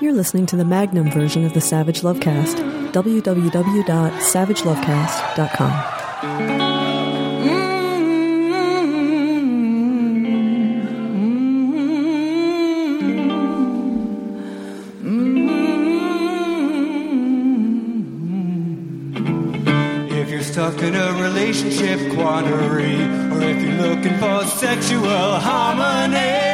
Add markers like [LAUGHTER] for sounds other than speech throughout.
You're listening to the Magnum version of the Savage Lovecast. www.savagelovecast.com. If you're stuck in a relationship quandary, or if you're looking for sexual harmony,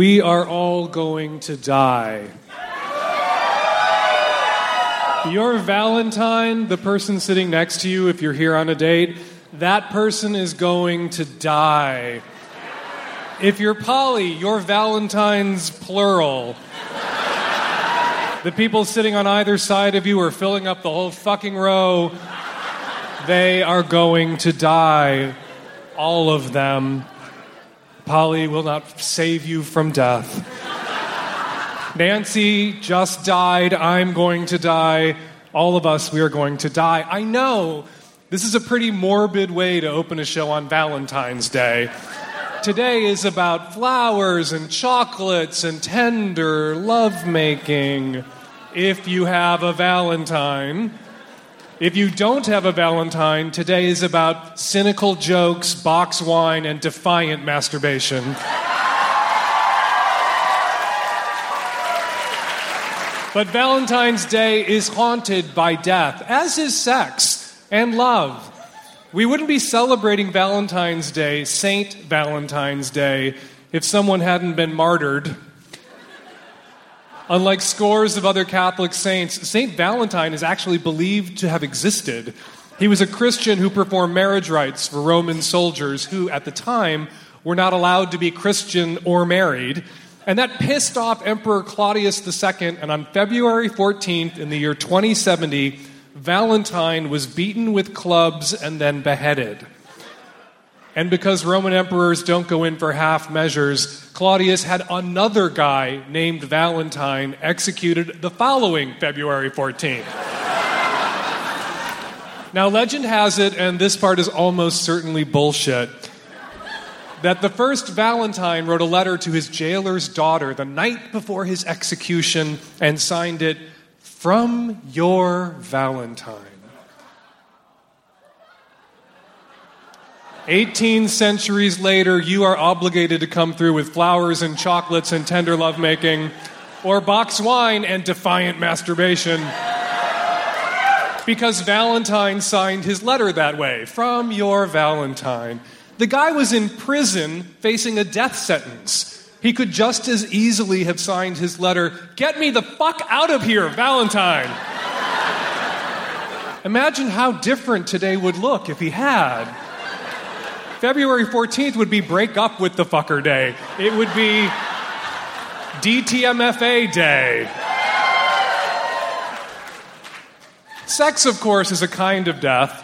We are all going to die. Your Valentine, the person sitting next to you, if you're here on a date, that person is going to die. If you're poly, your Valentine's plural. The people sitting on either side of you are filling up the whole fucking row. They are going to die. All of them. Polly will not save you from death. Nancy just died. I'm going to die. All of us, we are going to die. I know this is a pretty morbid way to open a show on Valentine's Day. Today is about flowers and chocolates and tender lovemaking. If you have a Valentine, if you don't have a Valentine, today is about cynical jokes, box wine, and defiant masturbation. But Valentine's Day is haunted by death, as is sex and love. We wouldn't be celebrating Valentine's Day, Saint Valentine's Day, if someone hadn't been martyred. Unlike scores of other Catholic saints, Saint Valentine is actually believed to have existed. He was a Christian who performed marriage rites for Roman soldiers who, at the time, were not allowed to be Christian or married. And that pissed off Emperor Claudius II, and on February 14th in the year 2070, Valentine was beaten with clubs and then beheaded. And because Roman emperors don't go in for half measures, Claudius had another guy named Valentine executed the following February 14th. now, legend has it, and this part is almost certainly bullshit, that the first Valentine wrote a letter to his jailer's daughter the night before his execution and signed it, From your Valentine. 18 centuries later, you are obligated to come through with flowers and chocolates and tender lovemaking, or box wine and defiant masturbation. Because Valentine signed his letter that way, from your Valentine. The guy was in prison facing a death sentence. He could just as easily have signed his letter, Get me the fuck out of here, Valentine. Imagine how different today would look if he had. February 14th would be break up with the fucker day. It would be DTMFA day. Sex, of course, is a kind of death.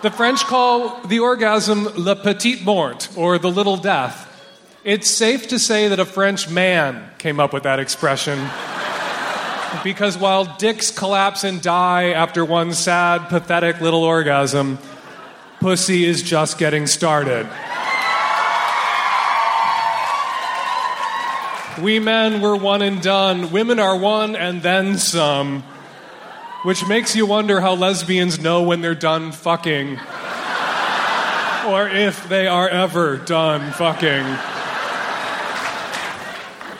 The French call the orgasm le petit mort, or the little death. It's safe to say that a French man came up with that expression. because while dicks collapse and die after one sad, pathetic little orgasm, pussy is just getting started. We men were one and done. Women are one and then some. Which makes you wonder how lesbians know when they're done fucking. or if they are ever done fucking.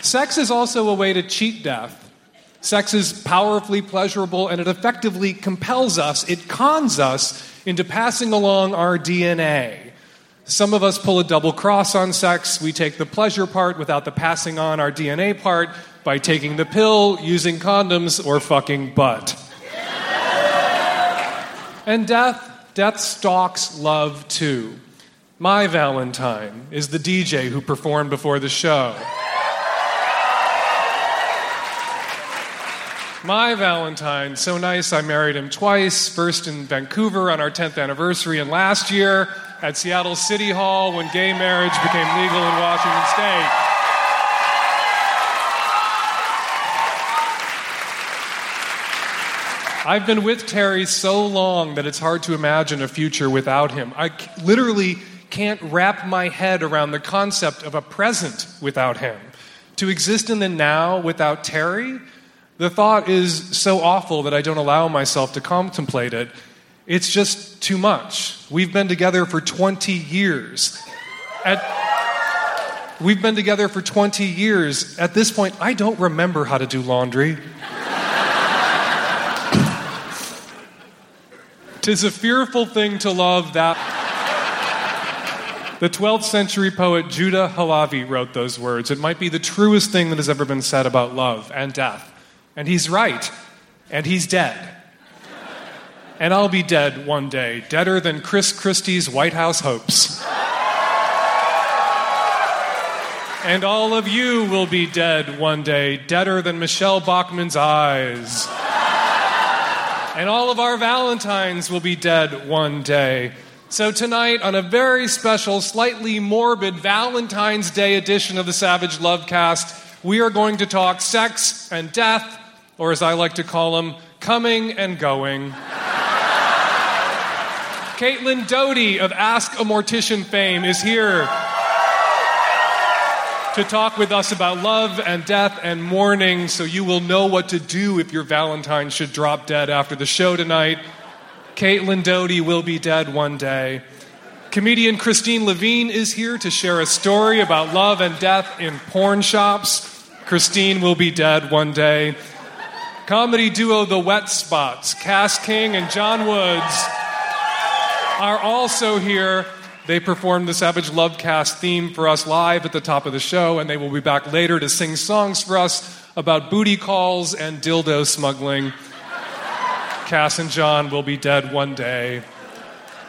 Sex is also a way to cheat death. Sex is powerfully pleasurable and it effectively compels us, it cons us into passing along our DNA. Some of us pull a double cross on sex. We take the pleasure part without the passing on our DNA part by taking the pill, using condoms, or fucking butt. and death, death stalks love too. My Valentine is the DJ who performed before the show. My Valentine, so nice I married him twice, first in Vancouver on our 10th anniversary, and last year at Seattle City Hall when gay marriage became legal in Washington state. I've been with Terry so long that it's hard to imagine a future without him. I literally can't wrap my head around the concept of a present without him. To exist in the now without Terry, the thought is so awful that I don't allow myself to contemplate it. It's just too much. We've been together for 20 years. At, we've been together for 20 years. At this point, I don't remember how to do laundry. Tis a fearful thing to love that. The 12th century poet Judah Halevi wrote those words. It might be the truest thing that has ever been said about love and death. And he's right. And he's dead. And I'll be dead one day, deader than Chris Christie's White House hopes. And all of you will be dead one day, deader than Michelle Bachmann's eyes. And all of our Valentines will be dead one day. So, tonight, on a very special, slightly morbid Valentine's Day edition of the Savage Lovecast, we are going to talk sex and death, or as I like to call them, coming and going. Caitlin Doughty of Ask a Mortician fame is here to talk with us about love and death and mourning so you will know what to do if your Valentine should drop dead after the show tonight. Caitlin Doughty will be dead one day. Comedian Christine Levine is here to share a story about love and death in porn shops. Christine will be dead one day. Comedy duo The Wet Spots, Cass King and John Woods, are also here they performed the Savage Love Cast theme for us live at the top of the show, and they will be back later to sing songs for us about booty calls and dildo smuggling. Cass and John will be dead one day.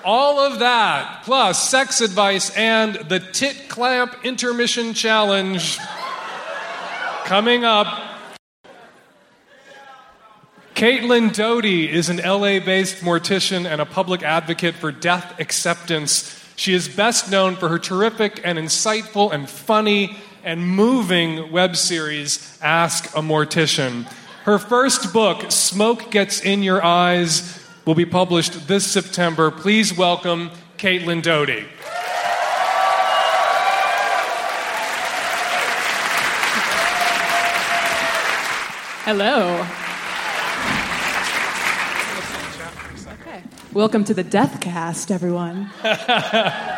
All of that, plus sex advice and the Tit Clamp Intermission Challenge coming up. Caitlin Doughty is an LA based mortician and a public advocate for death acceptance. She is best known for her terrific and insightful and funny and moving web series, Ask a Mortician. Her first book, Smoke Gets in Your Eyes, will be published this September. Please welcome Caitlin Doughty. Hello. Okay. Welcome to the Death Cast, everyone. [LAUGHS]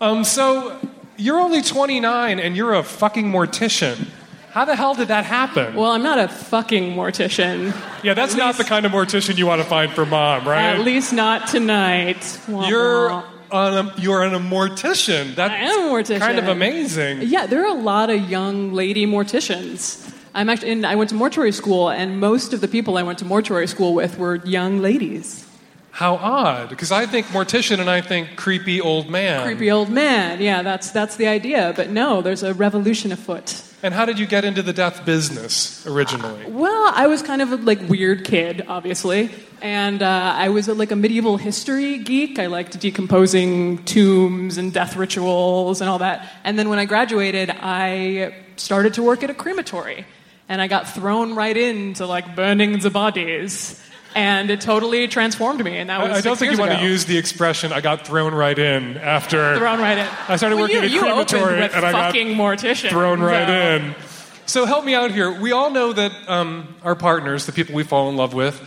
Um, so, you're only 29 and you're a fucking mortician. How the hell did that happen? Well, I'm not a fucking mortician. yeah, that's at not least- the kind of mortician you want to find for mom, right? At least not tonight. Wah, You're wah. on a, you're an, a mortician. That's I am a mortician. kind of amazing. Yeah, there are a lot of young lady morticians. I'm actually, and I went to mortuary school, and most of the people I went to mortuary school with were young ladies. How odd, because I think mortician and I think creepy old man. Creepy old man. Yeah, that's that's the idea. But no, there's a revolution afoot. And how did you get into the death business originally? Well, I was kind of a like weird kid, obviously, and uh, I was a, like a medieval history geek. I liked decomposing tombs and death rituals and all that. And then when I graduated, I started to work at a crematory, and I got thrown right into like burning the bodies, and it totally transformed me. And that was I, I don't think you want ago. to use the expression "I got thrown right in" after thrown right in. I started well, working you, at you crematory and I got mortician. thrown right so- in. So help me out here. We all know that um, our partners, the people we fall in love with,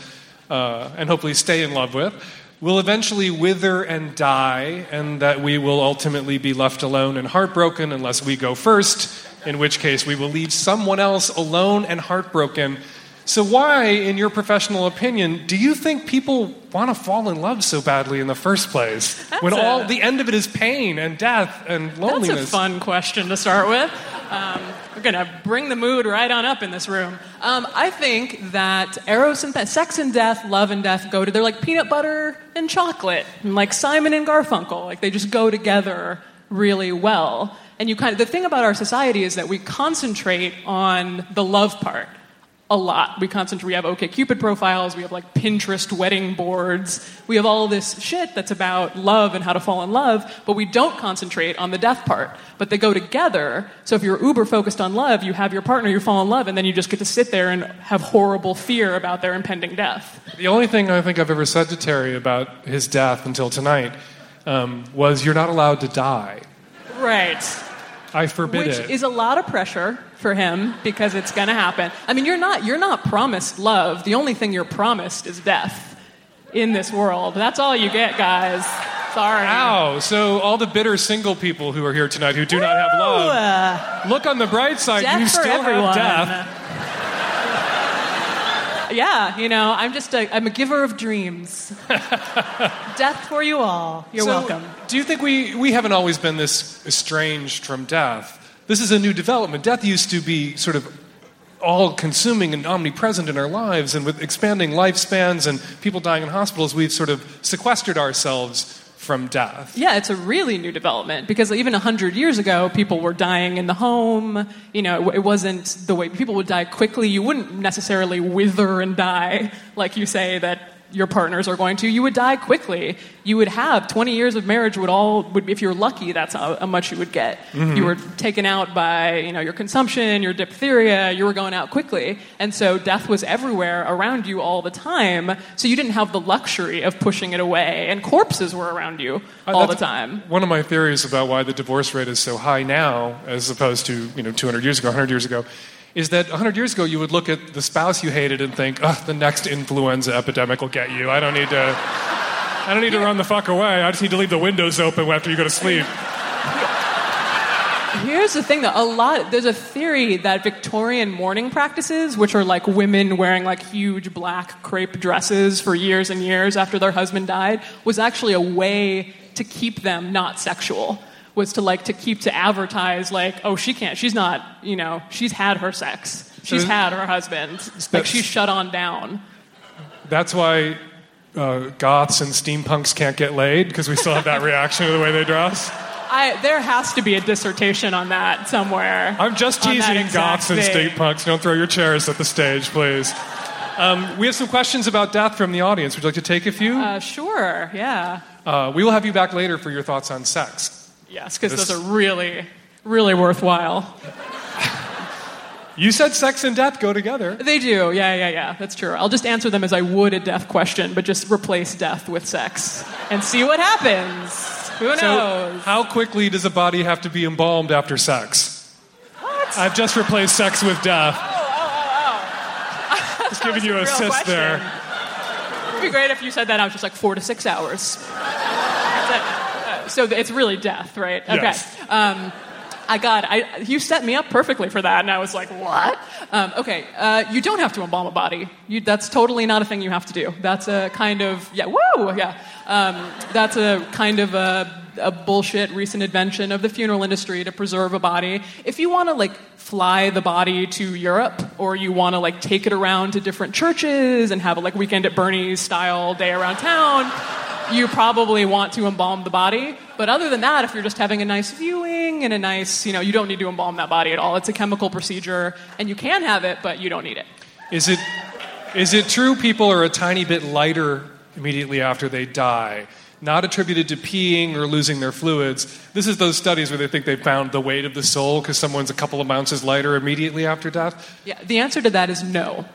uh, and hopefully stay in love with, will eventually wither and die, and that we will ultimately be left alone and heartbroken unless we go first, in which case we will leave someone else alone and heartbroken. So, why, in your professional opinion, do you think people want to fall in love so badly in the first place? when a- all the end of it is pain and death and loneliness. That's a fun question to start with. Um, we're gonna bring the mood right on up in this room. Um, I think that eros and sex and death, love and death go to they're like peanut butter and chocolate, and like Simon and Garfunkel. Like they just go together really well. And you kind of the thing about our society is that we concentrate on the love part. A lot. We concentrate. We have OkCupid profiles. We have like Pinterest wedding boards. We have all this shit that's about love and how to fall in love, but we don't concentrate on the death part. But they go together. So if you're uber focused on love, you have your partner, you fall in love, and then you just get to sit there and have horrible fear about their impending death. The only thing I think I've ever said to Terry about his death until tonight um, was, "You're not allowed to die." Right. I forbid Which is a lot of pressure for him because it's going to happen. I mean, you're not you're not promised love. The only thing you're promised is death in this world. That's all you get, guys. Sorry. Ow! So all the bitter single people who are here tonight who do not have love, look on the bright side. Death you still everyone. have death. Yeah, you know, I'm just a I'm a giver of dreams. [LAUGHS] Death for you all. You're So, welcome. Do you think we, we haven't always been this estranged from death? This is a new development. Death used to be sort of all consuming and omnipresent in our lives, and with expanding lifespans and people dying in hospitals, we've sort of sequestered ourselves from death. Yeah, it's a really new development because even 100 years ago, people were dying in the home. You know, it, it wasn't the way people would die quickly. You wouldn't necessarily wither and die like you say that your partners are going to. You would die quickly. You would have 20 years of marriage would all, would, if you're lucky, that's how, how much you would get. You were taken out by, you know, your consumption, your diphtheria, you were going out quickly. And so death was everywhere around you all the time. So you didn't have the luxury of pushing it away. And corpses were around you Uh, all the time. One of my theories about why the divorce rate is so high now, as opposed to you know 200 years ago, 100 years ago, is that 100 years ago you would look at the spouse you hated and think, "Ugh, the next influenza epidemic will get you. I don't need to." I don't need to run the fuck away. I just need to leave the windows open after you go to sleep. Here's the thing, though. A lot there's a theory that Victorian mourning practices, which are like women wearing like huge black crepe dresses for years and years after their husband died, was actually a way to keep them not sexual. Was to like to keep to advertise like, oh, she can't. She's not. You know, she's had her sex. She's So- had her husband. Like she's shut on down. That's why uh, goths and steampunks can't get laid because we still have that reaction to the way they dress. I, there has to be a dissertation on that somewhere. I'm just teasing goths and steampunks. Don't throw your chairs at the stage, please. Um, we have some questions about death from the audience. Would you like to take a few? Uh, sure, yeah. Uh, we will have you back later for your thoughts on sex. Yes, because This- those are really, really worthwhile. You said sex and death go together. They do, yeah, yeah, yeah. That's true. I'll just answer them as I would a death question, but just replace death with sex and see what happens. Who knows? So, how quickly does a body have to be embalmed after sex? what? I've just replaced sex with death. oh, oh, oh, oh. [LAUGHS] Just giving you a assist question. there. It'd be great if you said that. I was just like four to six hours. So it's really death, right? Okay. Yes. Um, I got. I, you set me up perfectly for that, and I was like, "What?" Um, okay, uh, you don't have to embalm a body. You, that's totally not a thing you have to do. That's a kind of yeah, woo, yeah. Um, that's a kind of a, a bullshit recent invention of the funeral industry to preserve a body. If you want to like fly the body to Europe, or you want to like take it around to different churches and have a like weekend at Bernie's style day around town, you probably want to embalm the body. But other than that, if you're just having a nice viewing and a nice, you know, you don't need to embalm that body at all. It's a chemical procedure, and you can have it, but you don't need it. Is it, is it true people are a tiny bit lighter immediately after they die? Not attributed to peeing or losing their fluids. This is those studies where they think they found the weight of the soul because someone's a couple of ounces lighter immediately after death. Yeah, the answer to that is no.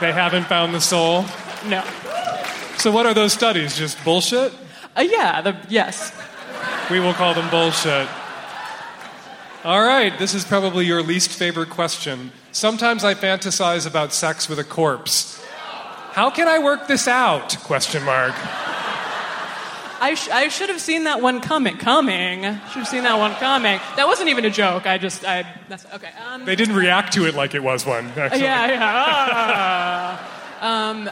They haven't found the soul. No. So, what are those studies? Just bullshit? Uh, yeah, the, yes. We will call them bullshit. All right, this is probably your least favorite question. Sometimes I fantasize about sex with a corpse. How can I work this out? Question mark. I, sh- I should have seen that one coming. Coming. Should have seen that one coming. That wasn't even a joke. I just, I, that's, okay. Um, They didn't react to it like it was one. Actually. Yeah, yeah. Ah. um,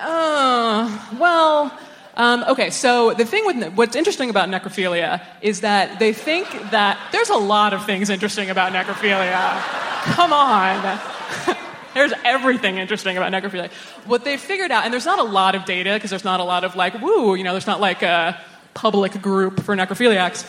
uh, well, um, okay. So the thing with what's interesting about necrophilia is that they think that there's a lot of things interesting about necrophilia. Come on. [LAUGHS] There's everything interesting about necrophilia. What they've figured out, and there's not a lot of data because there's not a lot of like, woo, you know, there's not like a public group for necrophiliacs.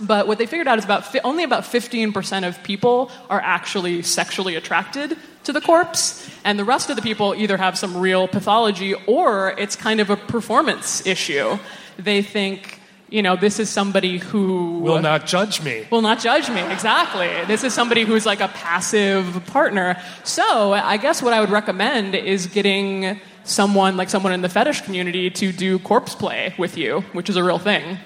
But what they figured out is about fi- only about 15% of people are actually sexually attracted to the corpse, and the rest of the people either have some real pathology or it's kind of a performance issue. They think, you know, this is somebody who Will not judge me. will not judge me. Exactly. This is somebody who's like a passive partner. So I guess what I would recommend is getting someone like someone in the fetish community to do corpse play with you, which is a real thing.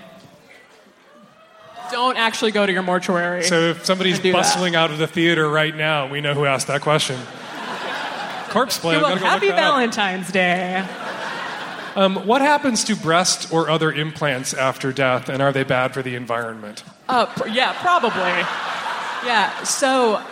Don't actually go to your mortuary. So if somebody's do that. bustling out of the theater right now, we know who asked that question. Corpse play. Well, go happy that up. Valentine's Day. Um, what happens to breast or other implants after death, and are they bad for the environment? Uh, yeah, probably. Yeah. So,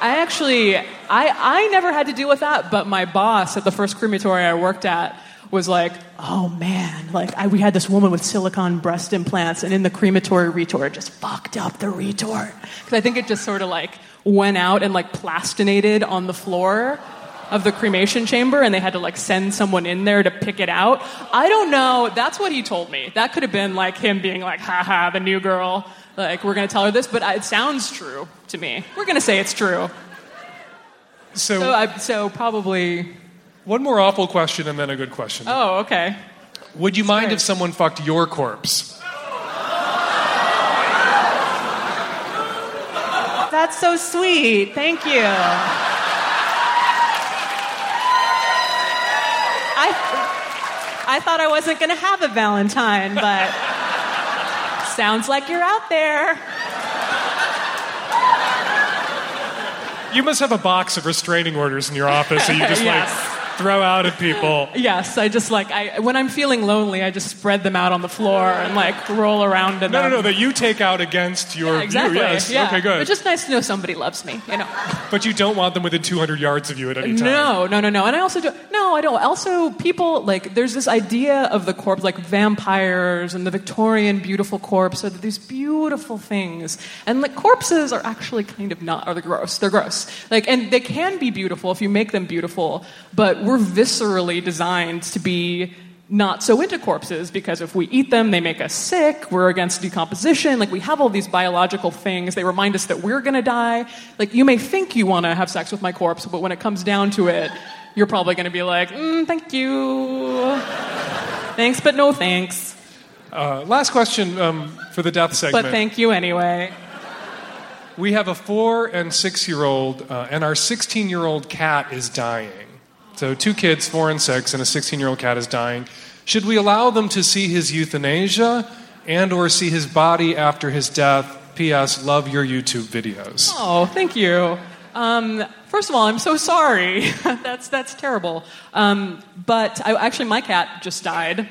I actually, I, I never had to deal with that, but my boss at the first crematory I worked at was like, "Oh man, like I, we had this woman with silicone breast implants, and in the crematory retort, just fucked up the retort because I think it just sort of like went out and like plastinated on the floor." Of the cremation chamber, and they had to like send someone in there to pick it out. I don't know. That's what he told me. That could have been like him being like, haha, the new girl. Like, we're going to tell her this, but it sounds true to me. We're going to say it's true. So, So, I, so probably. One more awful question and then a good question. Oh, okay. Would you mind if someone fucked your corpse? That's so sweet. Thank you. I, I thought I wasn't going to have a Valentine, but sounds like you're out there. You must have a box of restraining orders in your office that you just [LAUGHS] Yes. like throw out at people. Yes, I just like I when I'm feeling lonely, I just spread them out on the floor and like roll around in No, no, them. no, that you take out against your Yeah, exactly. view. Yes. Yeah. Okay, good. But just nice to know somebody loves me, you know. But you don't want them within 200 yards of you at any time. No, no, no, no. And I also do no, I don't. Also, people like there's this idea of the corpse, like vampires and the Victorian beautiful corpse, that these beautiful things. And like corpses are actually kind of not are the gross. They're gross. Like and they can be beautiful if you make them beautiful, but we're viscerally designed to be not so into corpses because if we eat them, they make us sick. We're against decomposition. Like we have all these biological things. They remind us that we're going to die. Like you may think you want to have sex with my corpse, but when it comes down to it, you're probably going to be like, mm, thank you. Thanks, but no thanks. Uh, last question um, for the death segment. But thank you anyway. We have a four and six year old, uh, and our 16 year old cat is dying. So, two kids, four and six, and a 16 year old cat is dying. Should we allow them to see his euthanasia and or see his body after his death? P.S. Love your YouTube videos. Oh, thank you. Um, first of all, I'm so sorry. [LAUGHS] that's that's terrible. Um, but I, actually, my cat just died.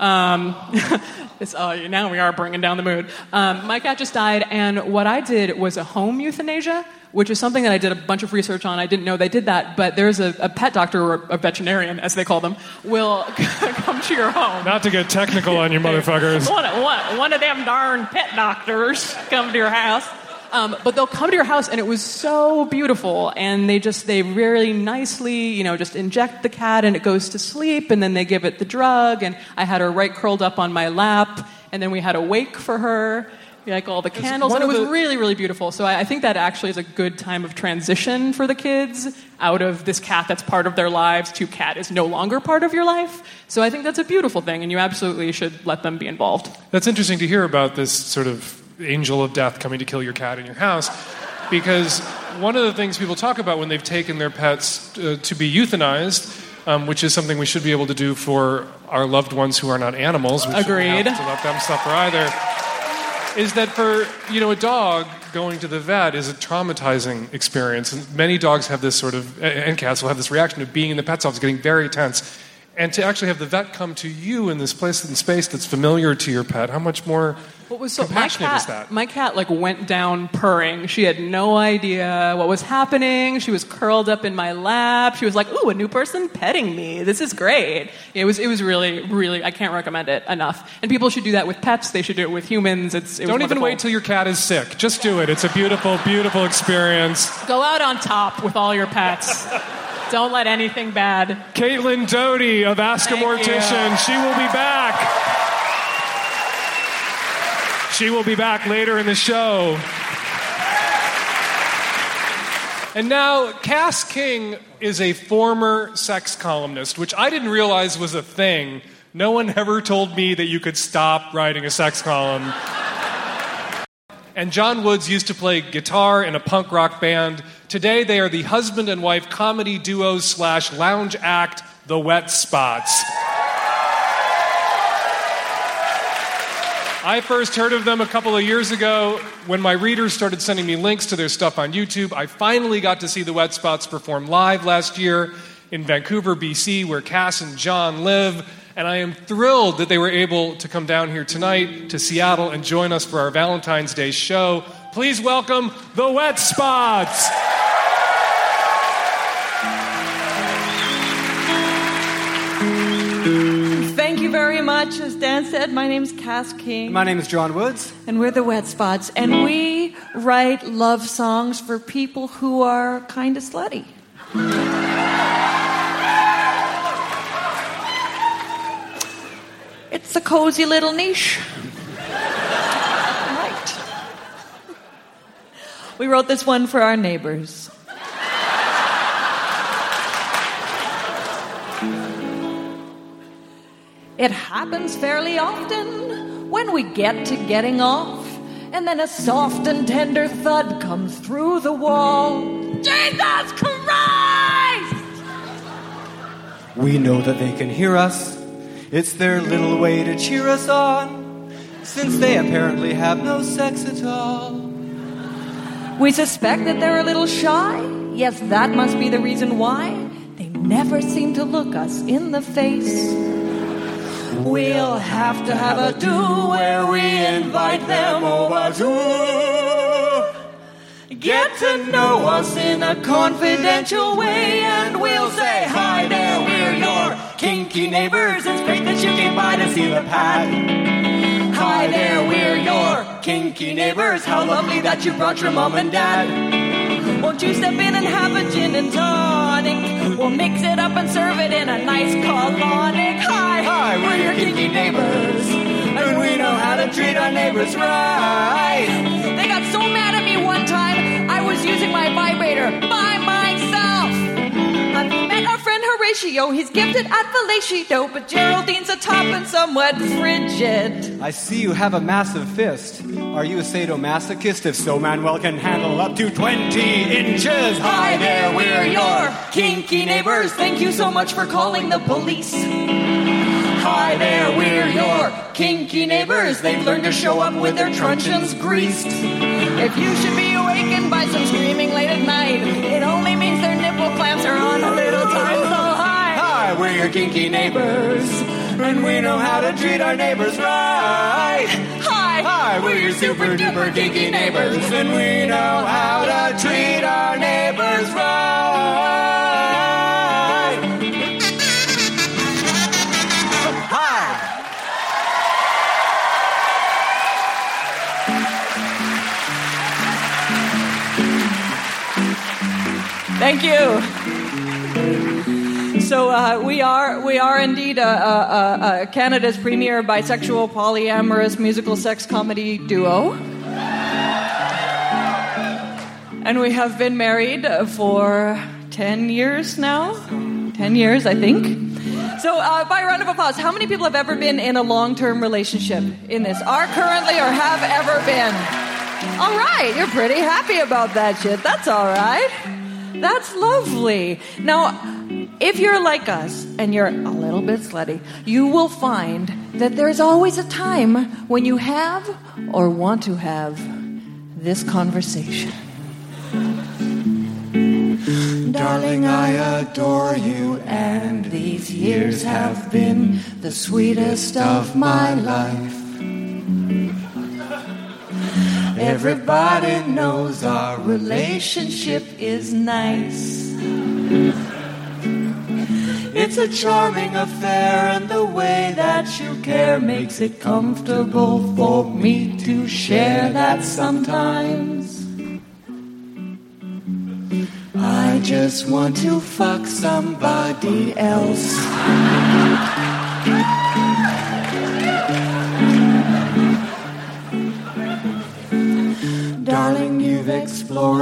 Um, [LAUGHS] it's, oh, now we are bringing down the mood. Um, my cat just died, and what I did was a home euthanasia, which is something that I did a bunch of research on. I didn't know they did that, but there's a, a pet doctor or a veterinarian, as they call them, will [LAUGHS] come to your home. Not to get technical on you motherfuckers. One, one, one of them darn pet doctors come to your house. Um, but they'll come to your house, and it was so beautiful. And they just, they really nicely, you know, just inject the cat, and it goes to sleep, and then they give it the drug. And I had her right curled up on my lap, and then we had a wake for her, like all the candles, and it was the- really, really beautiful. So I, I think that actually is a good time of transition for the kids out of this cat that's part of their lives to cat is no longer part of your life. So I think that's a beautiful thing, and you absolutely should let them be involved. That's interesting to hear about this sort of angel of death coming to kill your cat in your house. Because one of the things people talk about when they've taken their pets uh, to be euthanized, um, which is something we should be able to do for our loved ones who are not animals, we Agreed. have to let them suffer either, is that for you know a dog going to the vet is a traumatizing experience. And many dogs have this sort of, and cats will have this reaction of being in the pet's office, getting very tense. And to actually have the vet come to you in this place in space that's familiar to your pet, how much more What was so compassionate cat, is that? My cat like went down purring. She had no idea what was happening. She was curled up in my lap. She was like, "Ooh, a new person petting me. This is great." It was it was really really I can't recommend it enough. And people should do that with pets. They should do it with humans. It's it Don't even wait till your cat is sick. Just do it. It's a beautiful, beautiful experience. go out on top with all your pets. [LAUGHS] Don't let anything bad. Caitlin Doughty of Ask a Mortician. you. She will be back. She will be back later in the show. And now, Cass King is a former sex columnist, which I didn't realize was a thing. No one ever told me that you could stop writing a sex column. and John Woods used to play guitar in a punk rock band. Today, they are the husband and wife comedy duo slash lounge act, The Wet Spots. I first heard of them a couple of years ago when my readers started sending me links to their stuff on YouTube. I finally got to see the Wet Spots perform live last year in Vancouver, BC, where Cass and John live. And I am thrilled that they were able to come down here tonight to Seattle and join us for our Valentine's Day show. Please welcome the Wet Spots. Thank you very much. As Dan said, my name's Cass King. My name is John Woods. And we're the Wet Spots. And we write love songs for people who are kind of slutty. It's a cozy little niche. right. We wrote this one for our neighbors. It happens fairly often when we get to getting off, and then a soft and tender thud comes through the wall. Jesus Christ! We know that they can hear us. It's their little way to cheer us on, since they apparently have no sex at all. We suspect that they're a little shy. Yes, that must be the reason why. They never seem to look us in the face. We'll have to have a do where we invite them over to get to know us in a confidential way, and we'll say hi there. We're your kinky neighbors. It's great that you came by to see the pad. Hi there, we're your kinky neighbors. How lovely that you brought your mom and dad. Won't you step in and have a gin and tonic? We'll mix it up and serve it in a nice colonic. Hi, Hi, we're your kinky neighbors, and we know how to treat our neighbors right. They got so mad at me one time, I was using my vibrator by Horatio? He's gifted at fellatio, but Geraldine's a top and somewhat frigid. I see you have a massive fist. Are you a sadomasochist? If so, Manuel can handle up to 20 inches. Hi there, we're your kinky neighbors. Thank you so much for calling the police. Hi there, we're your kinky neighbors. They've learned to show up with their truncheons greased. If you should be awakened by some screaming late at night, clamps are on a little time. So hi. Hi, we're your kinky neighbors, and we know how to treat our neighbors right. Hi. Hi, we're your super duper kinky neighbors, and we know how to treat our neighbors right. Thank you. So uh, we are we are indeed uh, uh, uh, Canada's premier bisexual polyamorous musical sex comedy duo, and we have been married for ten years now. Ten years, I think. So, uh, by round of applause, how many people have ever been in a long-term relationship in this? Are currently or have ever been? All right, you're pretty happy about that shit. That's all right. That's lovely. Now, if you're like us and you're a little bit slutty, you will find that there's always a time when you have or want to have this conversation. Darling, I adore you, and these years have been the sweetest of my life. Everybody knows our relationship is nice. It's a charming affair, and the way that you care makes it comfortable for me to share that sometimes. I just want to fuck somebody else.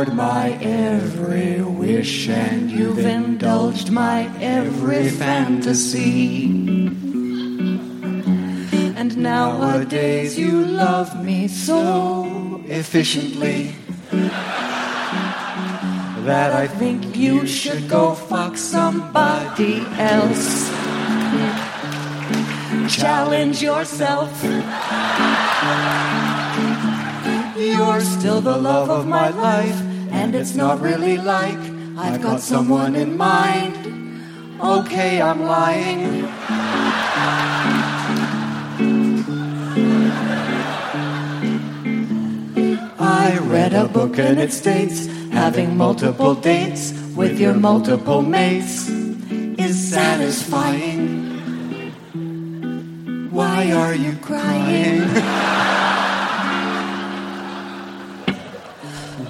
Adored my every wish, and you've indulged my every fantasy. And nowadays you love me so efficiently that I think you should go fuck somebody else. Challenge yourself. You're still the love of my life, and it's not really like I've got someone in mind. Okay, I'm lying. I read a book and it states having multiple dates with your multiple mates is satisfying. Why are you crying? [LAUGHS]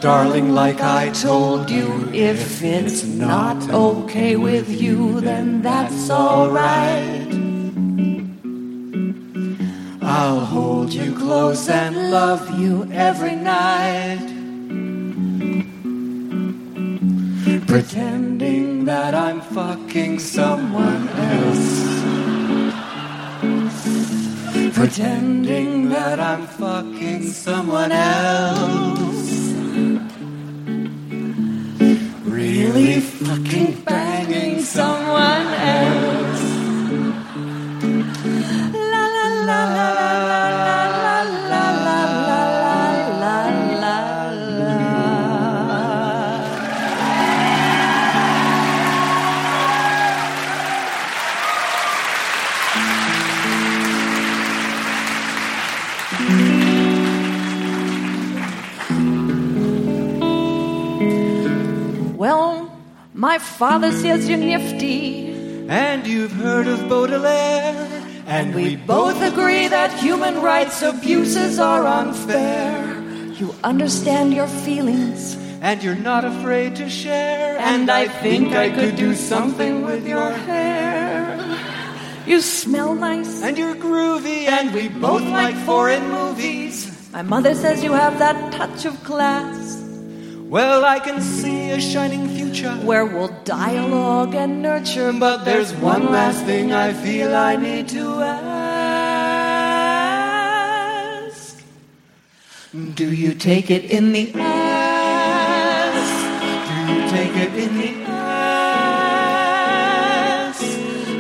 Darling, like I told you, if it's not okay with you, then that's alright. I'll hold you close and love you every night. Pretending that I'm fucking someone else. Pretending that I'm fucking someone else. Really fucking banging someone else. My father says you're nifty. And you've heard of Baudelaire. And We both agree that human rights abuses are unfair. You understand your feelings, And you're not afraid to share. and I think I could do something with your hair. You smell nice, And you're groovy. And we both like foreign movies. my mother says you have that touch of class Well, I can see a shining future. where we'll dialogue and nurture. But there's one last thing I feel I need to ask. Do you take it in the ass? Do you take it in the ass?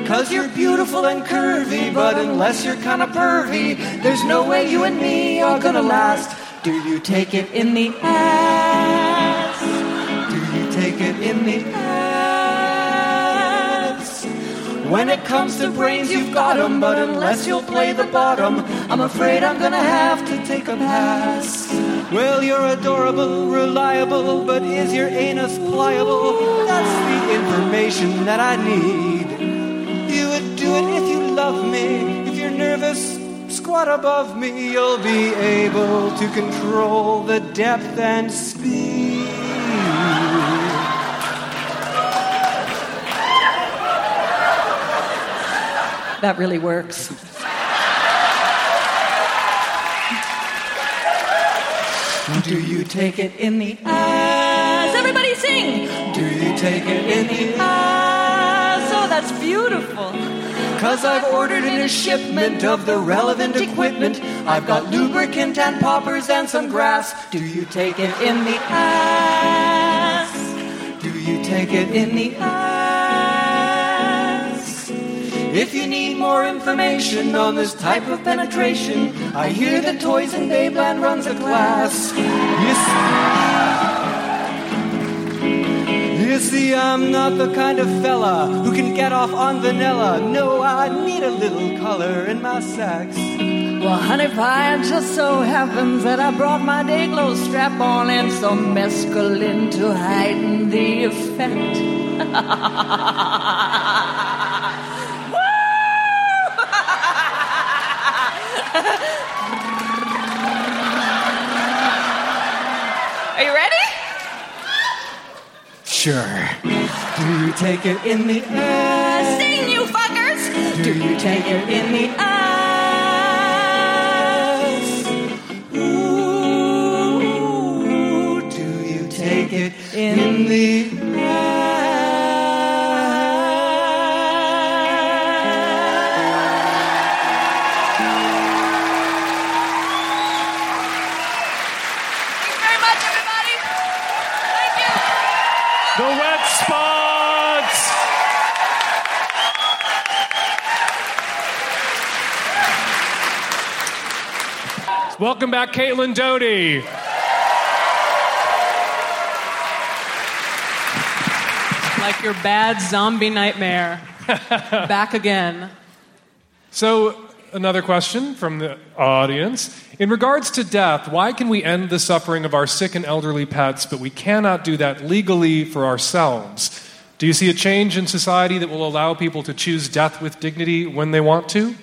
Cause you're beautiful and curvy, but unless you're kinda pervy, there's no way you and me are gonna last. Do you take it in the ass? In the ass? When it comes to brains, you've got 'em, but unless you'll play the bottom, I'm afraid I'm gonna have to take a pass. Well, you're adorable, reliable, but is your anus pliable? That's the information that I need. You would do it if you love me. If you're nervous, squat above me. You'll be able to control the depth and speed. That really works. Do you take it in the ass. Everybody sing. Do you take it in the Ass. Oh, that's beautiful. Cause I've ordered in a shipment of the relevant equipment. I've got lubricant and poppers and some grass. Do you take it In the ass. Do you take it In the ass. If you need more information on this type of penetration, I hear that Toys in Babeland runs a class. You see, you see, I'm not the kind of fella who can get off on vanilla. No, I need a little color in my sex. Well, honey pie, it just so happens that I brought my day glow strap on and some mescaline to heighten the effect. [LAUGHS] Are you ready? Sure. Do you take it in the ass? Sing, you fuckers! Do you take it in the ass? Ooh, do you take it in the Welcome back, Caitlin Doughty. Like your bad zombie nightmare. [LAUGHS] Back again. So, another question from the audience. In regards to death, why can we end the suffering of our sick and elderly pets, but we cannot do that legally for ourselves? Do you see a change in society that will allow people to choose death with dignity when they want to?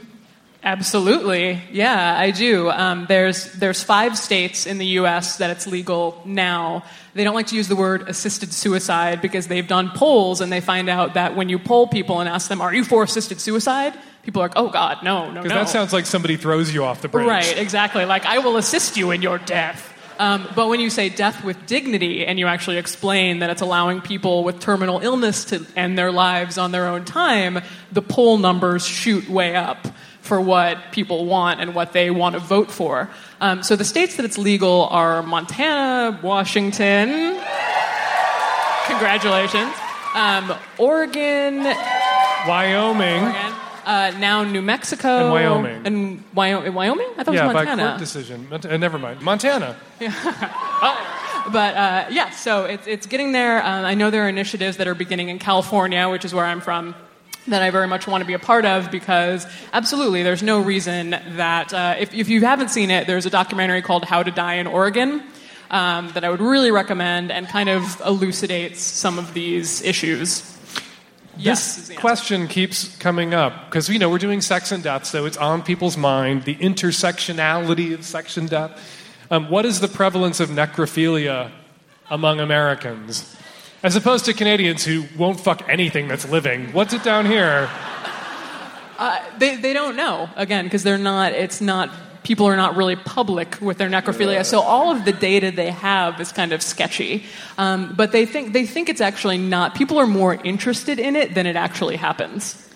Absolutely, yeah, I do. Um, there's there's five states in the U.S. that it's legal now. They don't like to use the word assisted suicide because they've done polls and they find out that when you poll people and ask them, "Are you for assisted suicide?" people are like, "Oh God, no, no, Because no." that sounds like somebody throws you off the bridge. Right, exactly. Like, I will assist you in your death. Um, but when you say death with dignity and you actually explain that it's allowing people with terminal illness to end their lives on their own time, the poll numbers shoot way up for what people want and what they want to vote for. Um, so the states that it's legal are Montana, Washington. Congratulations. Um, Oregon, Wyoming. Oregon, uh, now New Mexico. And Wyoming. And Wyoming? Wyoming? I thought Yeah, it was Montana. Yeah, by court decision. Mont- uh, never mind. Montana. Yeah. [LAUGHS] But uh, yeah, so it's, it's getting there. Um, I know there are initiatives that are beginning in California, which is where I'm from, that I very much want to be a part of because absolutely, there's no reason that, uh, if, if you haven't seen it, there's a documentary called How to Die in Oregon um, that I would really recommend and kind of elucidates some of these issues. Yes. This the question keeps coming up because you know we're doing sex and death, so it's on people's mind. The intersectionality of sex and death. Um, what is the prevalence of necrophilia among Americans, as opposed to Canadians who won't fuck anything that's living? What's it down here? They, they don't know, again, because they're not, it's not, people are not really public with their necrophilia. So all of the data they have is kind of sketchy. Um, but they think, they think it's actually not, people are more interested in it than it actually happens.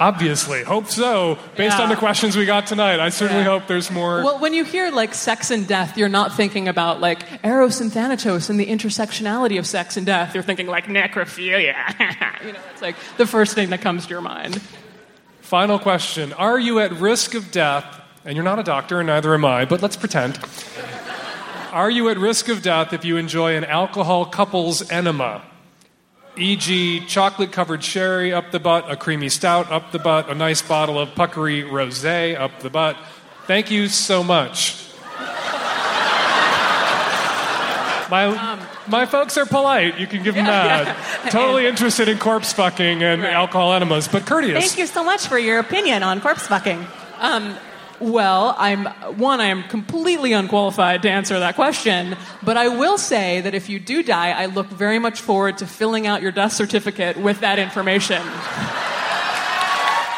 Obviously, hope so. Based Yeah. on the questions we got tonight, I certainly Yeah. hope there's more. Well, when you hear like sex and death, you're not thinking about like Eros and Thanatos and the intersectionality of sex and death. You're thinking like necrophilia. [LAUGHS] you know, it's like the first thing that comes to your mind. Final question: Are you at risk of death? And you're not a doctor, and neither am I, but let's pretend. Are you at risk of death if you enjoy an alcohol couple's enema? E.g., chocolate covered sherry up the butt, a creamy stout up the butt, a nice bottle of puckery rose up the butt. Thank you so much. My, um, my folks are polite. You can give them that. [LAUGHS] Totally interested in corpse fucking and Right. alcohol enemas, but courteous. Thank you so much for your opinion on corpse fucking. Um, Well, I'm one. I am completely unqualified to answer that question, but I will say that if you do die, I look very much forward to filling out your death certificate with that information.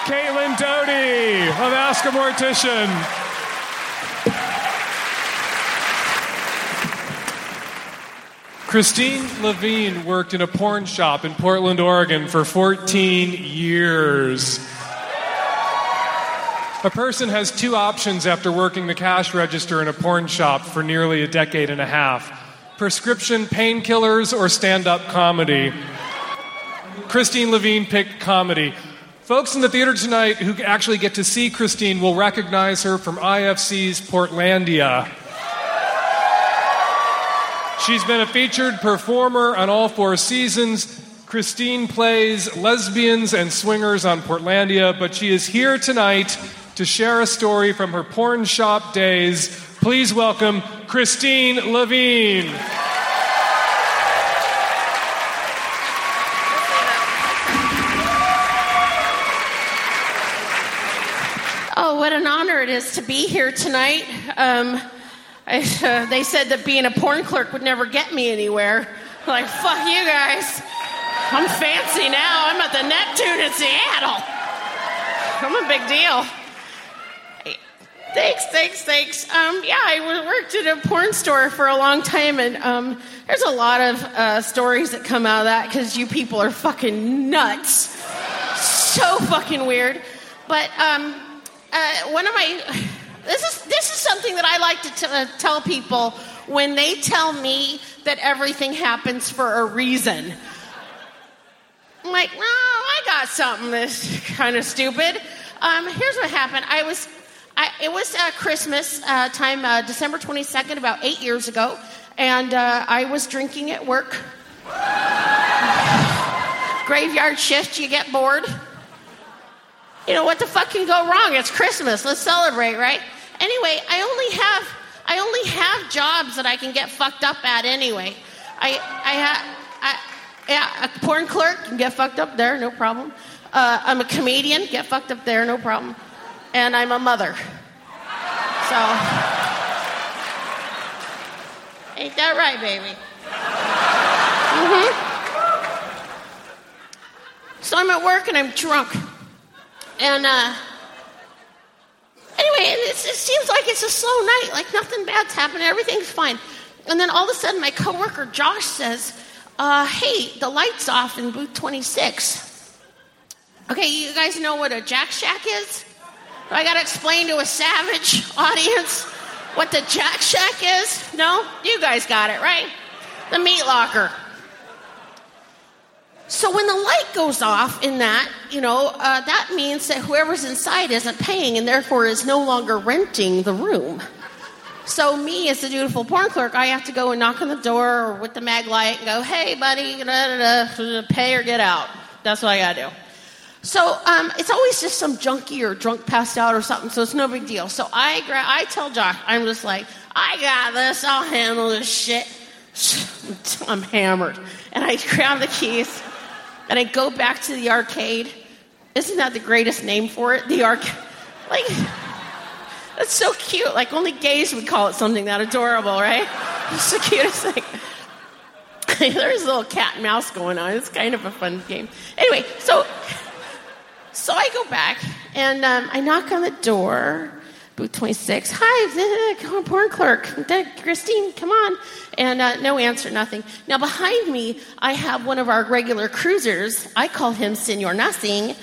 Caitlin Doughty of Ask a Mortician. Christine Levine worked in a porn shop in Portland, Oregon for 14 years. A person has two options after working the cash register in a porn shop for nearly a decade and a half prescription painkillers or stand up comedy. Christine Levine picked comedy. Folks in the theater tonight who actually get to see Christine will recognize her from IFC's Portlandia. She's been a featured performer on all four seasons. Christine plays lesbians and swingers on Portlandia, but she is here tonight to share a story from her porn shop days. Please welcome Christine Levine. Oh, what an honor it is to be here tonight. Um, I, uh, they said that being a porn clerk would never get me anywhere. Like, fuck you guys. I'm fancy now. I'm at the Neptune in Seattle. I'm a big deal. Thanks, thanks, thanks. Um, yeah, I worked at a porn store for a long time, and um, there's a lot of uh, stories that come out of that because you people are fucking nuts. So fucking weird. But um, uh, one of my this is this is something that I like to t- uh, tell people when they tell me that everything happens for a reason. I'm like, no, I got something that's kind of stupid. Um, here's what happened. I was, I, it was uh, Christmas uh, time, uh, December 22nd, about eight years ago, and uh, I was drinking at work. [LAUGHS] Graveyard shift, you get bored. You know what the fuck can go wrong? It's Christmas. Let's celebrate, right? Anyway, I only have I only have jobs that I can get fucked up at anyway. I I have I yeah, a porn clerk can get fucked up there, no problem. Uh, I'm a comedian, get fucked up there, no problem. And I'm a mother. So ain't that right, baby? hmm So I'm at work and I'm drunk. And uh, anyway, it seems like it's a slow night, like nothing bad's happening, everything's fine. And then all of a sudden, my coworker Josh says, uh, "Hey, the lights off in booth 26." Okay, you guys know what a Jack Shack is? I got to explain to a savage audience what the Jack Shack is? No, you guys got it right. The meat locker. So when the light goes off in that, you know, uh, that means that whoever's inside isn't paying and therefore is no longer renting the room. So me, as the dutiful porn clerk, I have to go and knock on the door or with the mag light and go, "Hey, buddy, pay or get out." That's what I gotta do. So um, it's always just some junkie or drunk passed out or something. So it's no big deal. So I gra- I tell Josh, I'm just like, "I got this. I'll handle this shit." [LAUGHS] I'm hammered, and I grab the keys and I go back to the arcade. Isn't that the greatest name for it? The arc, like, that's so cute. Like only gays would call it something that adorable, right? [LAUGHS] It's the cutest thing. [LAUGHS] There's a little cat and mouse going on. It's kind of a fun game. Anyway, so so I go back and um, I knock on the door. Booth 26. Hi, [LAUGHS] come on, porn clerk. Christine, come on. And uh, no answer, nothing. Now, behind me, I have one of our regular cruisers. I call him Senor Nothing.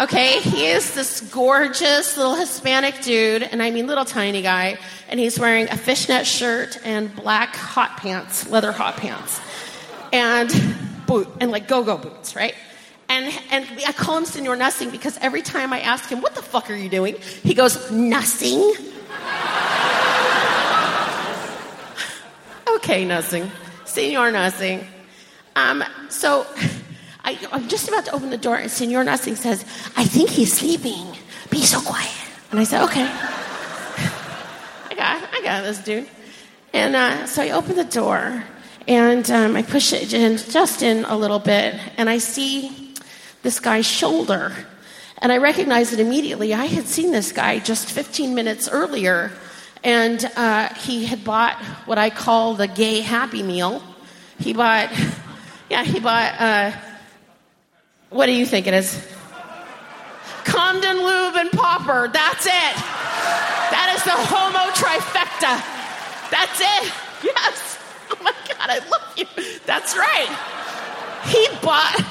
Okay, he is this gorgeous little Hispanic dude, and I mean little tiny guy, and he's wearing a fishnet shirt and black hot pants, leather hot pants, and boot and like go-go boots, right? And and I call him Senor Nothing because every time I ask him, "What the fuck are you doing?" he goes, "Nothing." [LAUGHS] okay, nothing, Senor Nothing. Um, so I, I'm just about to open the door, and Senor Nothing says, I think he's sleeping. Be so quiet. And I said, okay. [LAUGHS] I got, I got this dude. And uh, so I open the door, and um, I push it in, just in a little bit, and I see this guy's shoulder. And I recognized it immediately. I had seen this guy just 15 minutes earlier, and uh, he had bought what I call the gay Happy Meal. He bought, [LAUGHS] yeah, he bought, uh, what do you think it is? Comden Lube and Popper. That's it. That is the homo trifecta. That's it. [LAUGHS] Yes. Oh my God, I love you. That's right. He bought,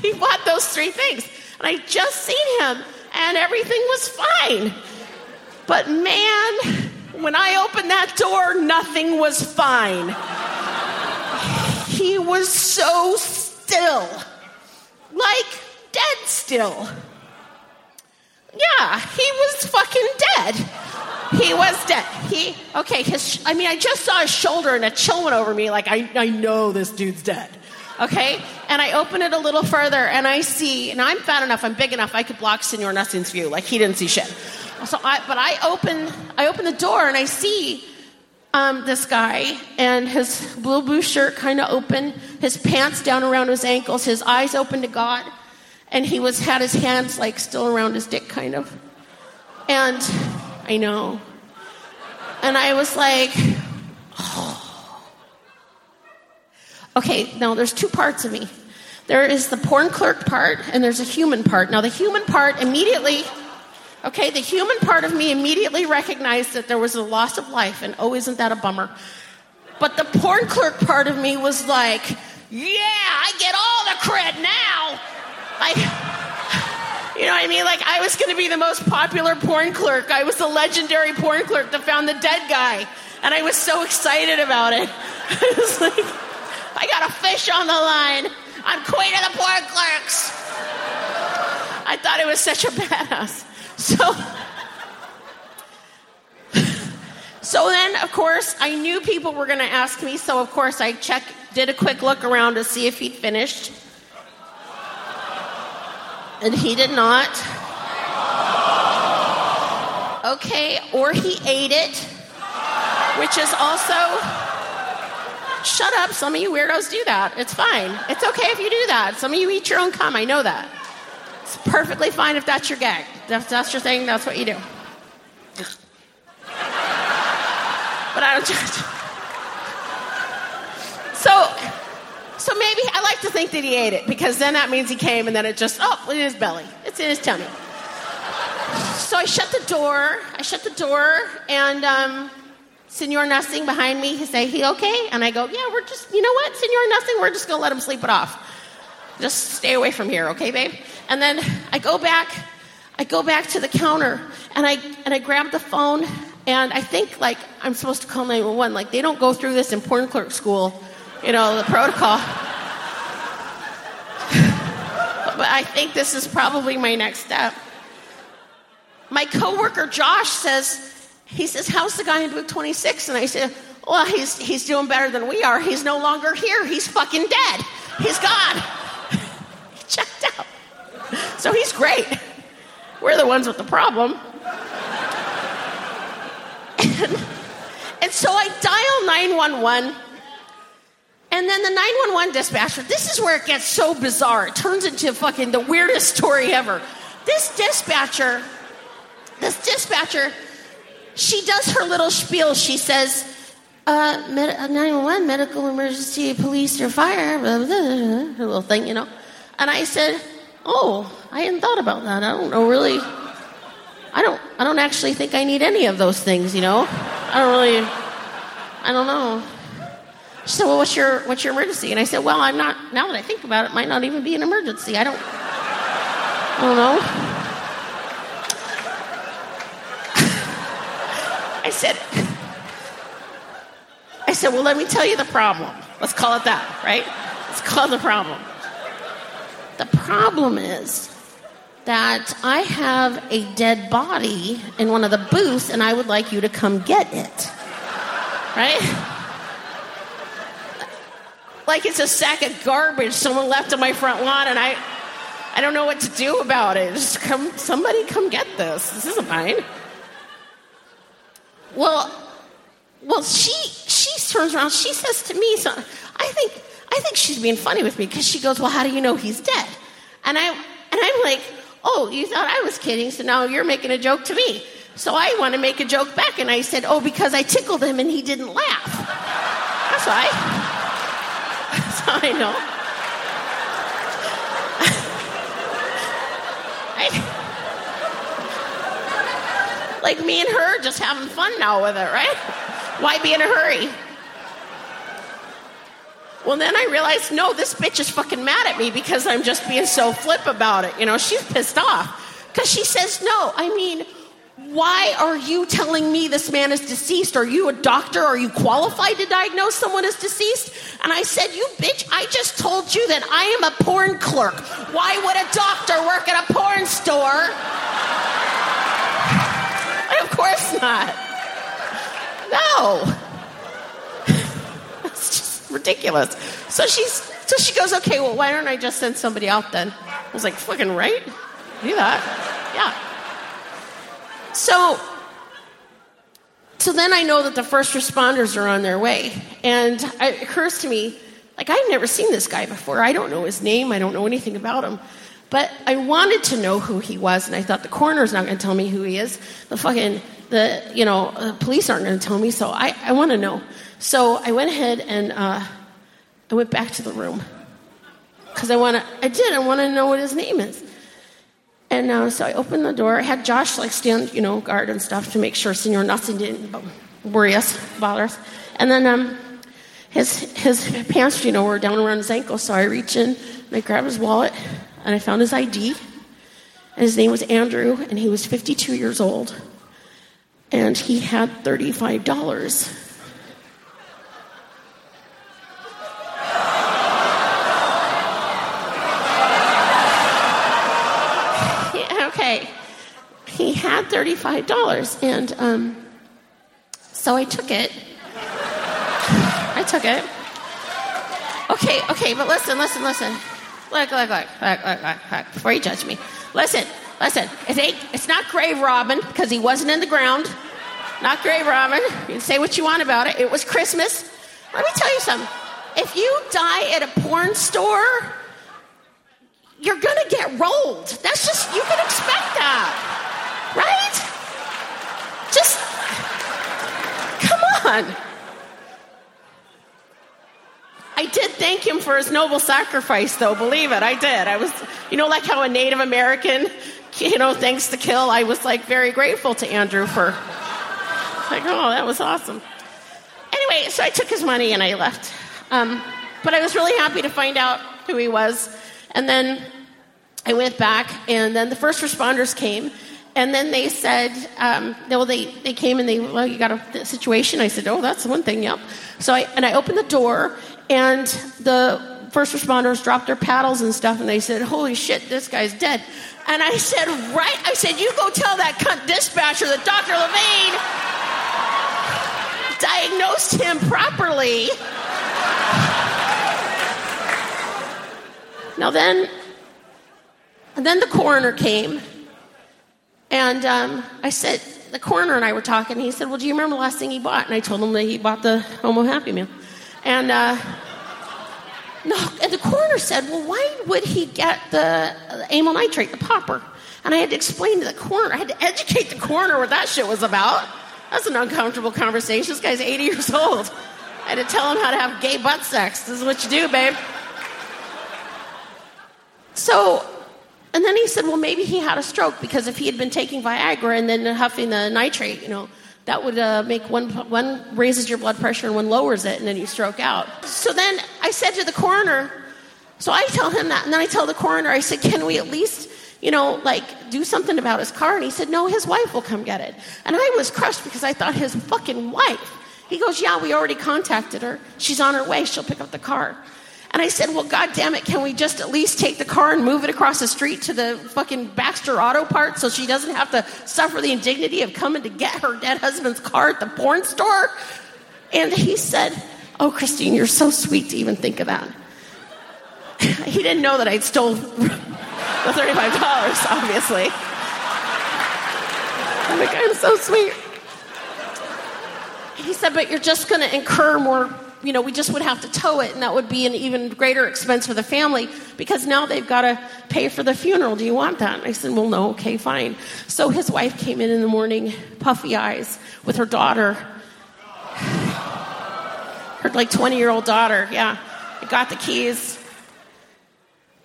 [LAUGHS] he bought those three things. And I just seen him, and everything was fine. But man, when I opened that door, nothing was fine. He was so still, like dead still. Yeah, he was fucking dead. He was dead. He okay. His I mean, I just saw his shoulder, and a chill went over me. Like I, I know this dude's dead. Okay, and I open it a little further, and I see, and I'm fat enough, I'm big enough, I could block Senor Nothing's view. Like he didn't see shit. So I, but I open, I open the door, and I see um, this guy, and his blue blue shirt kind of open, his pants down around his ankles, his eyes open to God, and he was had his hands like still around his dick, kind of. And I know, and I was like, oh. Okay. Now there's two parts of me. There is the porn clerk part, and there's a human part. Now the human part immediately, Okay, the human part of me immediately recognized that there was a loss of life, and oh, isn't that a bummer? But the porn clerk part of me was like, yeah, I get all the cred now. Like, [LAUGHS] you know what I mean? Like, I was going to be the most popular porn clerk. I was the legendary porn clerk that found the dead guy. And I was so excited about it. [LAUGHS] I was like, I got a fish on the line. I'm queen of the porn clerks. I thought it was such a badass. So, so then, of course, I knew people were going to ask me. So, of course, I checked, did a quick look around to see if he'd finished. And he did not. Okay, or he ate it, which is also. Shut up, some of you weirdos do that. It's fine. It's okay if you do that. Some of you eat your own cum, I know that. It's perfectly fine if that's your gag. If that's your thing, that's what you do. But I don't judge. So, so maybe I like to think that he ate it because then that means he came and then it just, oh, in his belly. It's in his tummy. So I shut the door. I shut the door and um, Senor Nothing behind me, he say, he okay? And I go, yeah, we're just, you know what, Senor Nothing, we're just gonna let him sleep it off. Just stay away from here, okay, babe? And then I go back, I go back to the counter and I, and I grab the phone and I think like I'm supposed to call 911. Like they don't go through this in porn clerk school, you know, the protocol. [LAUGHS] but I think this is probably my next step. My coworker Josh says, he says, How's the guy in booth 26? And I said, Well, he's, he's doing better than we are. He's no longer here. He's fucking dead. He's gone. [LAUGHS] he checked out. So he's great. We're the ones with the problem. and, [LAUGHS] and so I dial 911. And then the 911 dispatcher, this is where it gets so bizarre. It turns into fucking the weirdest story ever. This dispatcher, this dispatcher, she does her little spiel. She says, uh, med- uh, 911, medical emergency, police, or fire, blah, blah, blah, her little thing, you know. And I said, oh, I hadn't thought about that. I don't know really. I don't, I don't actually think I need any of those things, you know. I don't really, I don't know. She said, well, what's your, what's your emergency? And I said, well, I'm not, now that I think about it, it might not even be an emergency. I don't, I don't know. I said, I said, well, let me tell you the problem. Let's call it that, right? Let's call it the problem. The problem is that I have a dead body in one of the booths and I would like you to come get it. Right? Like it's a sack of garbage someone left on my front lawn and I I don't know what to do about it. Just come somebody come get this. This isn't mine. Well, well, she she turns around. She says to me, so I think I think she's being funny with me because she goes, "Well, how do you know he's dead?" And I and I'm like, "Oh, you thought I was kidding, so now you're making a joke to me." So I want to make a joke back, and I said, "Oh, because I tickled him and he didn't laugh." That's why. [LAUGHS] That's how I know. [LAUGHS] I, like me and her just having fun now with it, right? Why be in a hurry? Well, then I realized, no, this bitch is fucking mad at me because I'm just being so flip about it. You know, she's pissed off. Because she says, no, I mean, why are you telling me this man is deceased? Are you a doctor? Are you qualified to diagnose someone as deceased? And I said, You bitch, I just told you that I am a porn clerk. Why would a doctor work at a porn store? Of course not. No. [LAUGHS] It's just ridiculous. So she's so she goes, okay, well, why don't I just send somebody out then? I was like, fucking right? Do that. Yeah. So so then I know that the first responders are on their way. And it occurs to me, like, I've never seen this guy before. I don't know his name, I don't know anything about him. But I wanted to know who he was, and I thought the coroner's not going to tell me who he is. The fucking, the, you know, the police aren't going to tell me, so I, I want to know. So I went ahead and uh, I went back to the room. Because I want to, I did, I want to know what his name is. And uh, so I opened the door. I had Josh like stand, you know, guard and stuff to make sure Senor nothing didn't worry us, bother us. And then um, his his pants, you know, were down around his ankles. So I reached in and I grabbed his wallet and I found his ID. And his name was Andrew, and he was 52 years old. And he had $35. [LAUGHS] Okay. He had $35. And um, so I took it. [LAUGHS] I took it. Okay, okay, but listen, listen, listen. Look, look, look, look, look, look, look, before you judge me. Listen, listen. It ain't, it's not grave robbing because he wasn't in the ground. Not grave robbing. You can say what you want about it. It was Christmas. Let me tell you something. If you die at a porn store, you're gonna get rolled. That's just you can expect that, right? Just come on. I did thank him for his noble sacrifice, though. Believe it, I did. I was, you know, like how a Native American, you know, thanks to kill. I was like very grateful to Andrew for, like, oh, that was awesome. Anyway, so I took his money and I left. Um, but I was really happy to find out who he was. And then I went back, and then the first responders came. And then they said, um, well, they, they came and they, well, you got a situation. I said, oh, that's one thing, yep. So I, and I opened the door, and the first responders dropped their paddles and stuff, and they said, holy shit, this guy's dead. And I said, right, I said, you go tell that cunt dispatcher that Dr. Levine diagnosed him properly. Now then, and then the coroner came, and um, I said, the coroner and I were talking. He said, "Well, do you remember the last thing he bought?" And I told him that he bought the Homo Happy Meal, and uh, no, and the coroner said, "Well, why would he get the, the amyl nitrate, the popper?" And I had to explain to the coroner. I had to educate the coroner what that shit was about. That's an uncomfortable conversation. This guy's 80 years old. I had to tell him how to have gay butt sex. This is what you do, babe. So, and then he said, well, maybe he had a stroke because if he had been taking Viagra and then huffing the nitrate, you know, that would uh, make one, one raises your blood pressure and one lowers it, and then you stroke out. So then I said to the coroner, so I tell him that, and then I tell the coroner, I said, can we at least, you know, like do something about his car? And he said, no, his wife will come get it. And I was crushed because I thought his fucking wife. He goes, yeah, we already contacted her. She's on her way. She'll pick up the car. And I said, Well, God damn it, can we just at least take the car and move it across the street to the fucking Baxter Auto Parts so she doesn't have to suffer the indignity of coming to get her dead husband's car at the porn store? And he said, Oh, Christine, you're so sweet to even think of that. [LAUGHS] he didn't know that I'd stole [LAUGHS] the $35, obviously. I'm like, I'm so sweet. He said, But you're just going to incur more you know, we just would have to tow it, and that would be an even greater expense for the family because now they've got to pay for the funeral. Do you want that? And I said, Well, no, okay, fine. So his wife came in in the morning, puffy eyes, with her daughter, her like 20 year old daughter. Yeah, got the keys.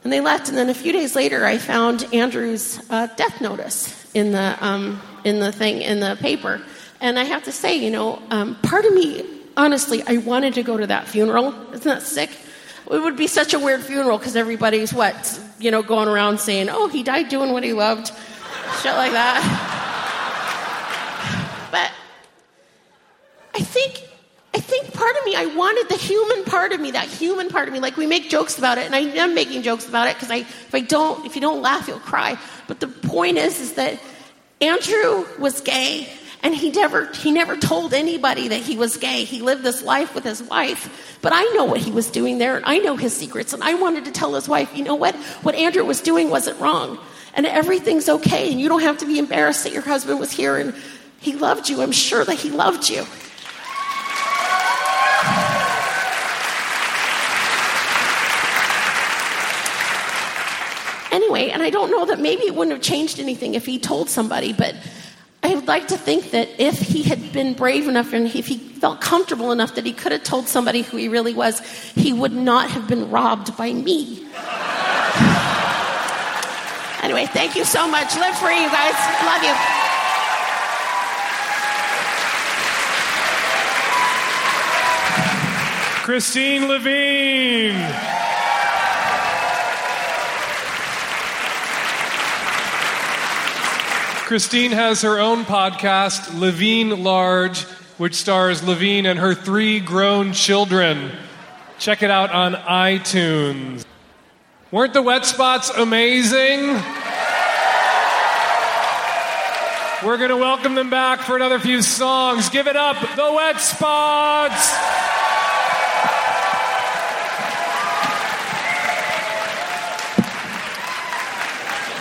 And they left, and then a few days later, I found Andrew's uh, death notice in the, um, in the thing, in the paper. And I have to say, you know, um, part of me honestly, I wanted to go to that funeral. Isn't that sick? It would be such a weird funeral because everybody's what, you know, going around saying, "Oh, he died doing what he loved," shit like that. But I think, I think part of me, I wanted the human part of me, that human part of me. Like we make jokes about it, and I am making jokes about it because I, if I don't, if you don't laugh, you'll cry. But the point is, is that Andrew was gay and he never he never told anybody that he was gay. He lived this life with his wife. But i know what he was doing there. And i know his secrets. And i wanted to tell his wife you know what? What andrew was doing wasn't wrong. And everything's okay. And you don't have to be embarrassed that your husband was here and he loved you. I'm sure that he loved you. Anyway and i don't know that maybe it wouldn't have changed anything if he told somebody but I would like to think that if he had been brave enough and if he felt comfortable enough that he could have told somebody who he really was, he would not have been robbed by me. [SIGHS] Anyway, thank you so much. Live free, you guys. Love you. Christine Levine. Christine has her own podcast, Levine Large, which stars Levine and her three grown children. Check it out on iTunes. Weren't the wet spots amazing? We're going to welcome them back for another few songs. Give it up, the wet spots!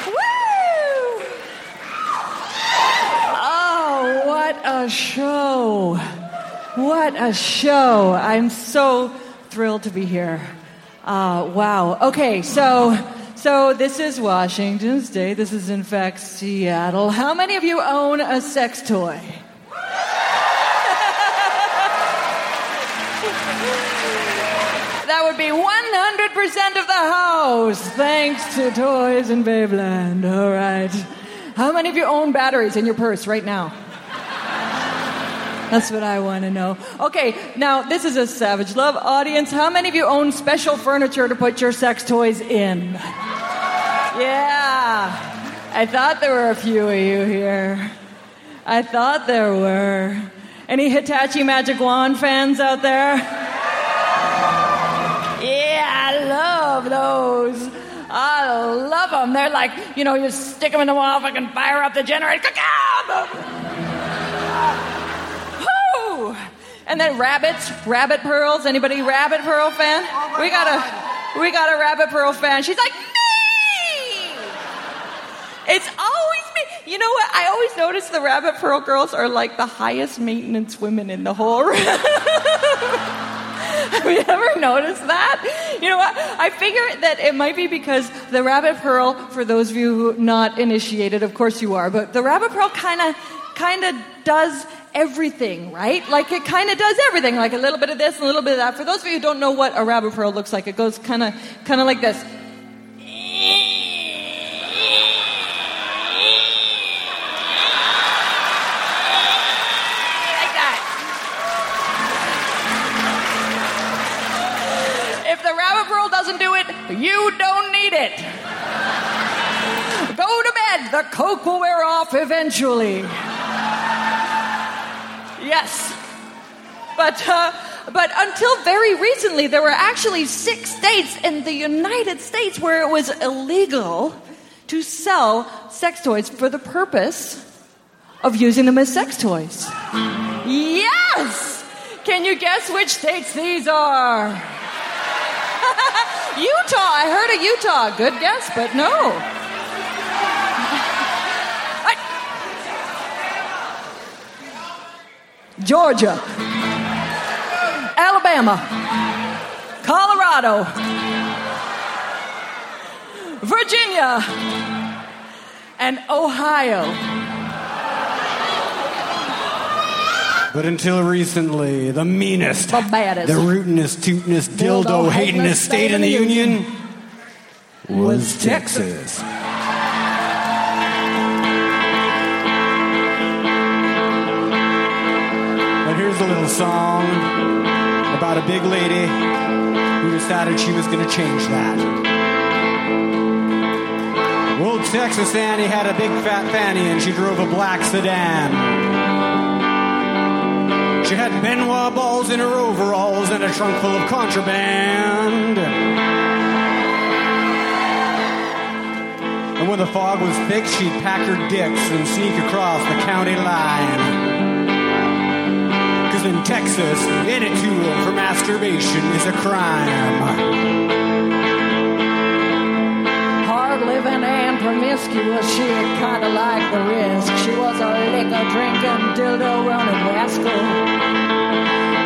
Woo! Oh, what a show! What a show! I'm so thrilled to be here. Uh, wow. Okay, so so this is Washington State. This is in fact Seattle. How many of you own a sex toy? [LAUGHS] That would be 100% of the house, thanks to Toys in Babeland. All right. How many of you own batteries in your purse right now? That's what I want to know. Okay, now this is a Savage Love audience. How many of you own special furniture to put your sex toys in? Yeah. I thought there were a few of you here. I thought there were. Any Hitachi Magic Wand fans out there? Yeah, I love those. I love them. They're like, you know, you stick them in the wall, fucking fire up the generator. And then rabbits, rabbit pearls. Anybody rabbit pearl fan? we got a, we got a rabbit pearl fan. She's like, me. It's always me. You know what? I always notice the rabbit pearl girls are like the highest maintenance women in the whole room. [LAUGHS] Have you ever noticed that? You know what? I figure that it might be because the rabbit pearl, for those of you who not initiated, of course you are, but the rabbit pearl kind of kind of does everything, right? Like it kind of does everything, like a little bit of this and a little bit of that. For those of you who don't know what a rabbit pearl looks like, it goes kind of kind of like this. Like that. If the rabbit pearl doesn't do it, you don't need it. Go to bed. The coke will wear off eventually. Yes. But, uh, but until very recently, there were actually six states in the United States where it was illegal to sell sex toys for the purpose of using them as sex toys. Yes! Can you guess which states these are? [LAUGHS] Utah. I heard of Utah. Good guess, but no. Georgia. Alabama. Colorado. Virginia. And Ohio. But until recently, the meanest, The baddest. the rootinest, tootinest, dildo hatingest state in the Union was Texas. Here's a little song about a big lady who decided she was going to change that. Old Texas Annie had a big fat fanny and she drove a black sedan. She had Ben Wa balls in her overalls and a trunk full of contraband. And when the fog was thick, she'd pack her dicks and sneak across the county line. In Texas, any tool for masturbation is a crime. Hard living and promiscuous, she kinda liked the risk. She was a liquor drinking, dildo running rascal.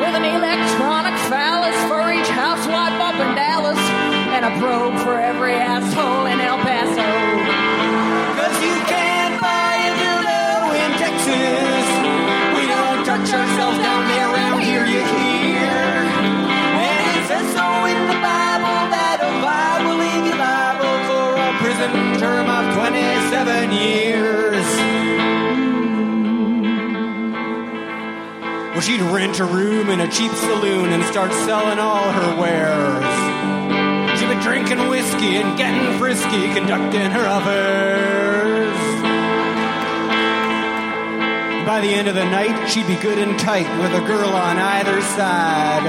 With an electronic phallus for each housewife up in Dallas, and a probe for every asshole in El Paso. yourself down you hear? And it says so in the Bible that a Bible you liable for a prison term of 27 years. Well, she'd rent a room in a cheap saloon and start selling all her wares. She'd be drinking whiskey and getting frisky, conducting her affairs. By the end of the night, she'd be good and tight with a girl on either side.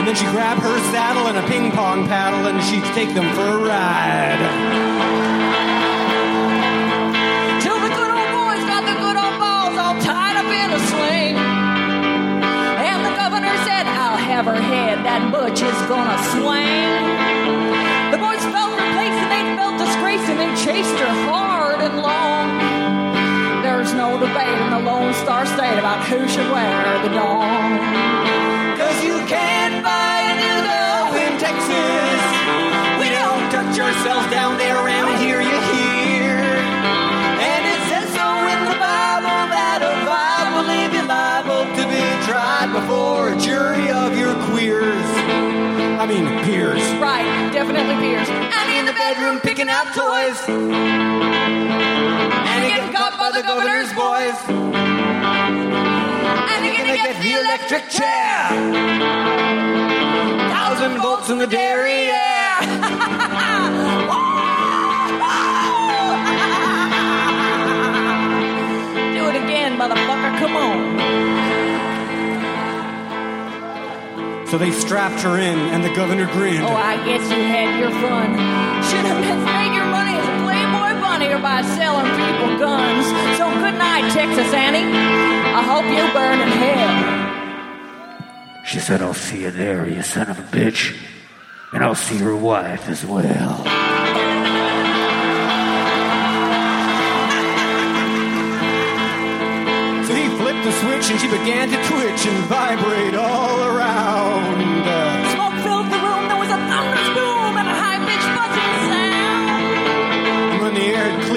And then she'd grab her saddle and a ping pong paddle and she'd take them for a ride. Till the good old boys got the good old balls all tied up in a sling. And the governor said, I'll have her head, that butch is gonna swing. The boys felt replaced and they felt disgrace and they chased her hard and long. No debate in the Lone Star State about who should wear the dong. Cause you can't buy a dildo in Texas. We don't touch ourselves down there around here, you hear. And it says so in the Bible that a vibe will leave you liable to be tried before a jury of your queers. I mean, peers. Right, definitely Pierce. And in the bedroom picking out toys. Boys. And You're gonna get the electric chair. Thousand volts in the derriere. [LAUGHS] [LAUGHS] Do it again, motherfucker. Come on. So they strapped her in, and the governor grinned. Oh, I guess you had your fun. Should have made by selling people guns. So good night, Texas Annie. I hope you burn in hell. She said, I'll see you there, you son of a bitch. And I'll see your wife as well. So he flipped the switch, and she began to twitch and vibrate all around.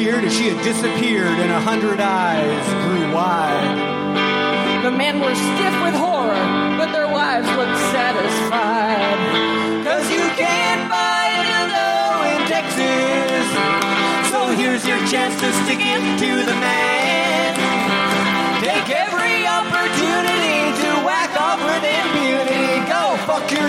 The air she had disappeared, and a hundred eyes grew wide. The men were stiff with horror, but their wives looked satisfied. Cause you can't buy a dildo in Texas. So here's your chance to stick it to the man. Take every opportunity to whack off with impunity. Go fuck yourselves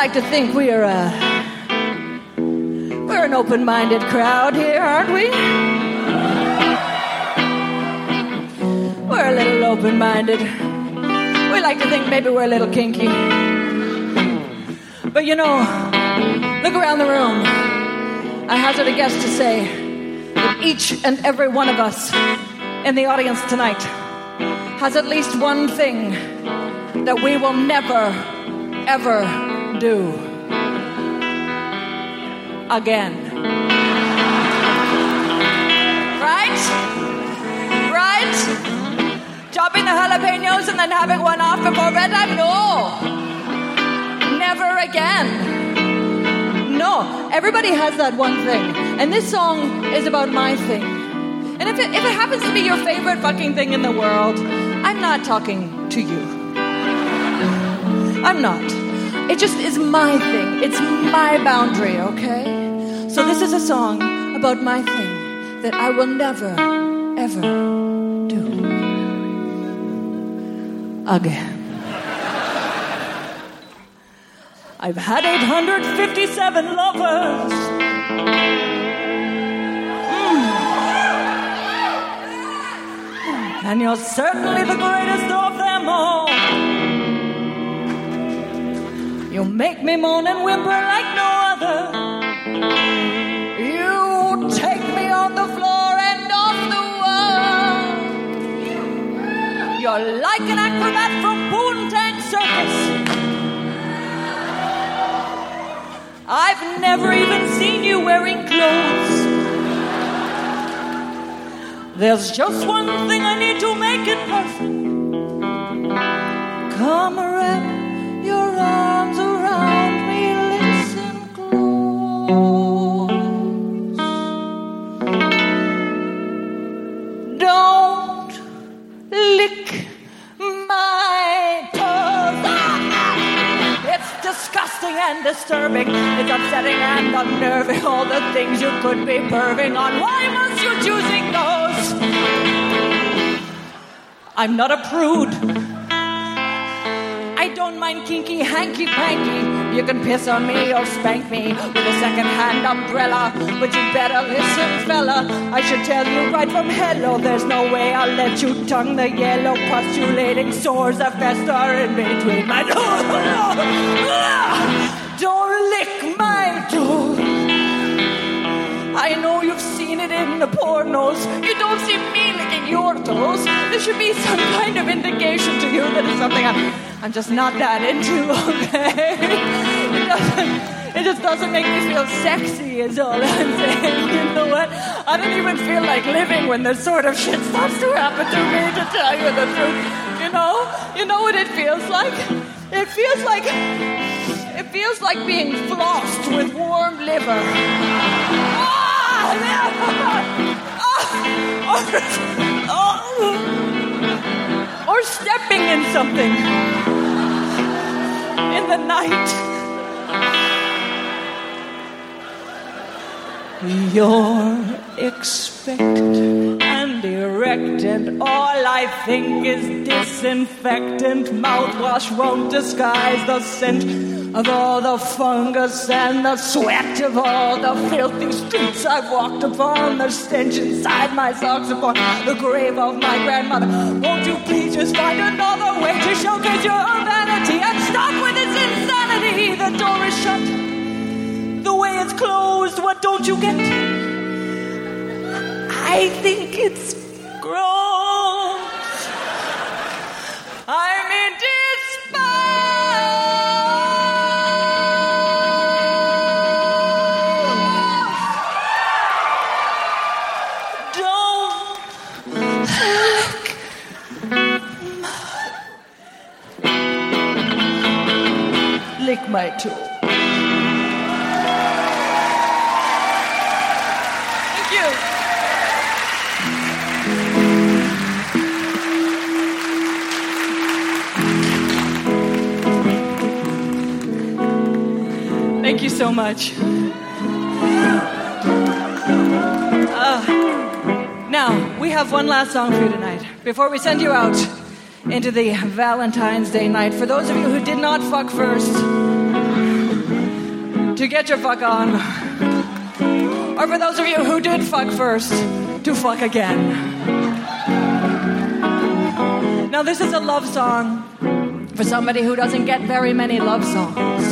like to think we are a. We're an open minded crowd here, aren't we? We're a little open minded. We like to think maybe we're a little kinky. But you know, look around the room. I hazard a guess to say that each and every one of us in the audience tonight has at least one thing that we will never, ever do again. Right? Right? Chopping the jalapenos and then having one off before bedtime? No. Never again. No. Everybody has that one thing. And this song is about my thing. And if it, if it happens to be your favorite fucking thing in the world, I'm not talking to you. I'm not. It just is my thing. It's my boundary, okay? So this is a song about my thing that I will never, ever do again. I've had 857 lovers. Mm. And you're certainly the greatest of them all. You make me moan and whimper like no other. You take me on the floor and off the wall. You're like an acrobat from Poontang Circus. I've never even seen you wearing clothes. There's just one thing I need to make it perfect. Come around disturbing. It's upsetting and unnerving. All the things you could be on. Why must you choosing those? I'm not a prude. Mind kinky hanky panky. You can piss on me or spank me with a second-hand umbrella, but you better listen, fella. I should tell you right from hello. There's no way I'll let you tongue the yellow, postulating sores that fester in between my [LAUGHS] Don't lick my toes. I know you've seen it in the pornos. You don't see me your toes. There should be some kind of indication to you that it's something I'm, I'm just not that into, [LAUGHS] okay? It doesn't, it just doesn't make me feel sexy, is all I'm saying. [LAUGHS] You know what? I don't even feel like living when this sort of shit starts to happen to me, to tell you the truth. You know? You know what it feels like? It feels like. It feels like being flossed with warm liver. Ah, Or or stepping in something in the night. You're expectant and erect, and all I think is disinfectant. Mouthwash won't disguise the scent of all the fungus and the sweat of all the filthy streets I've walked upon. The stench inside my socks upon the grave of my grandmother. Won't you please just find another way to showcase your vanity and stop with this insanity? The door is shut. The way it's closed, what don't you get? I think it's gross. I'm my toe. Thank you. Thank you so much. Uh, now, we have one last song for you tonight before we send you out into the Valentine's Day night. For those of you who did not fuck first, to get your fuck on. Or for those of you who did fuck first, to fuck again. Now, this is a love song for somebody who doesn't get very many love songs.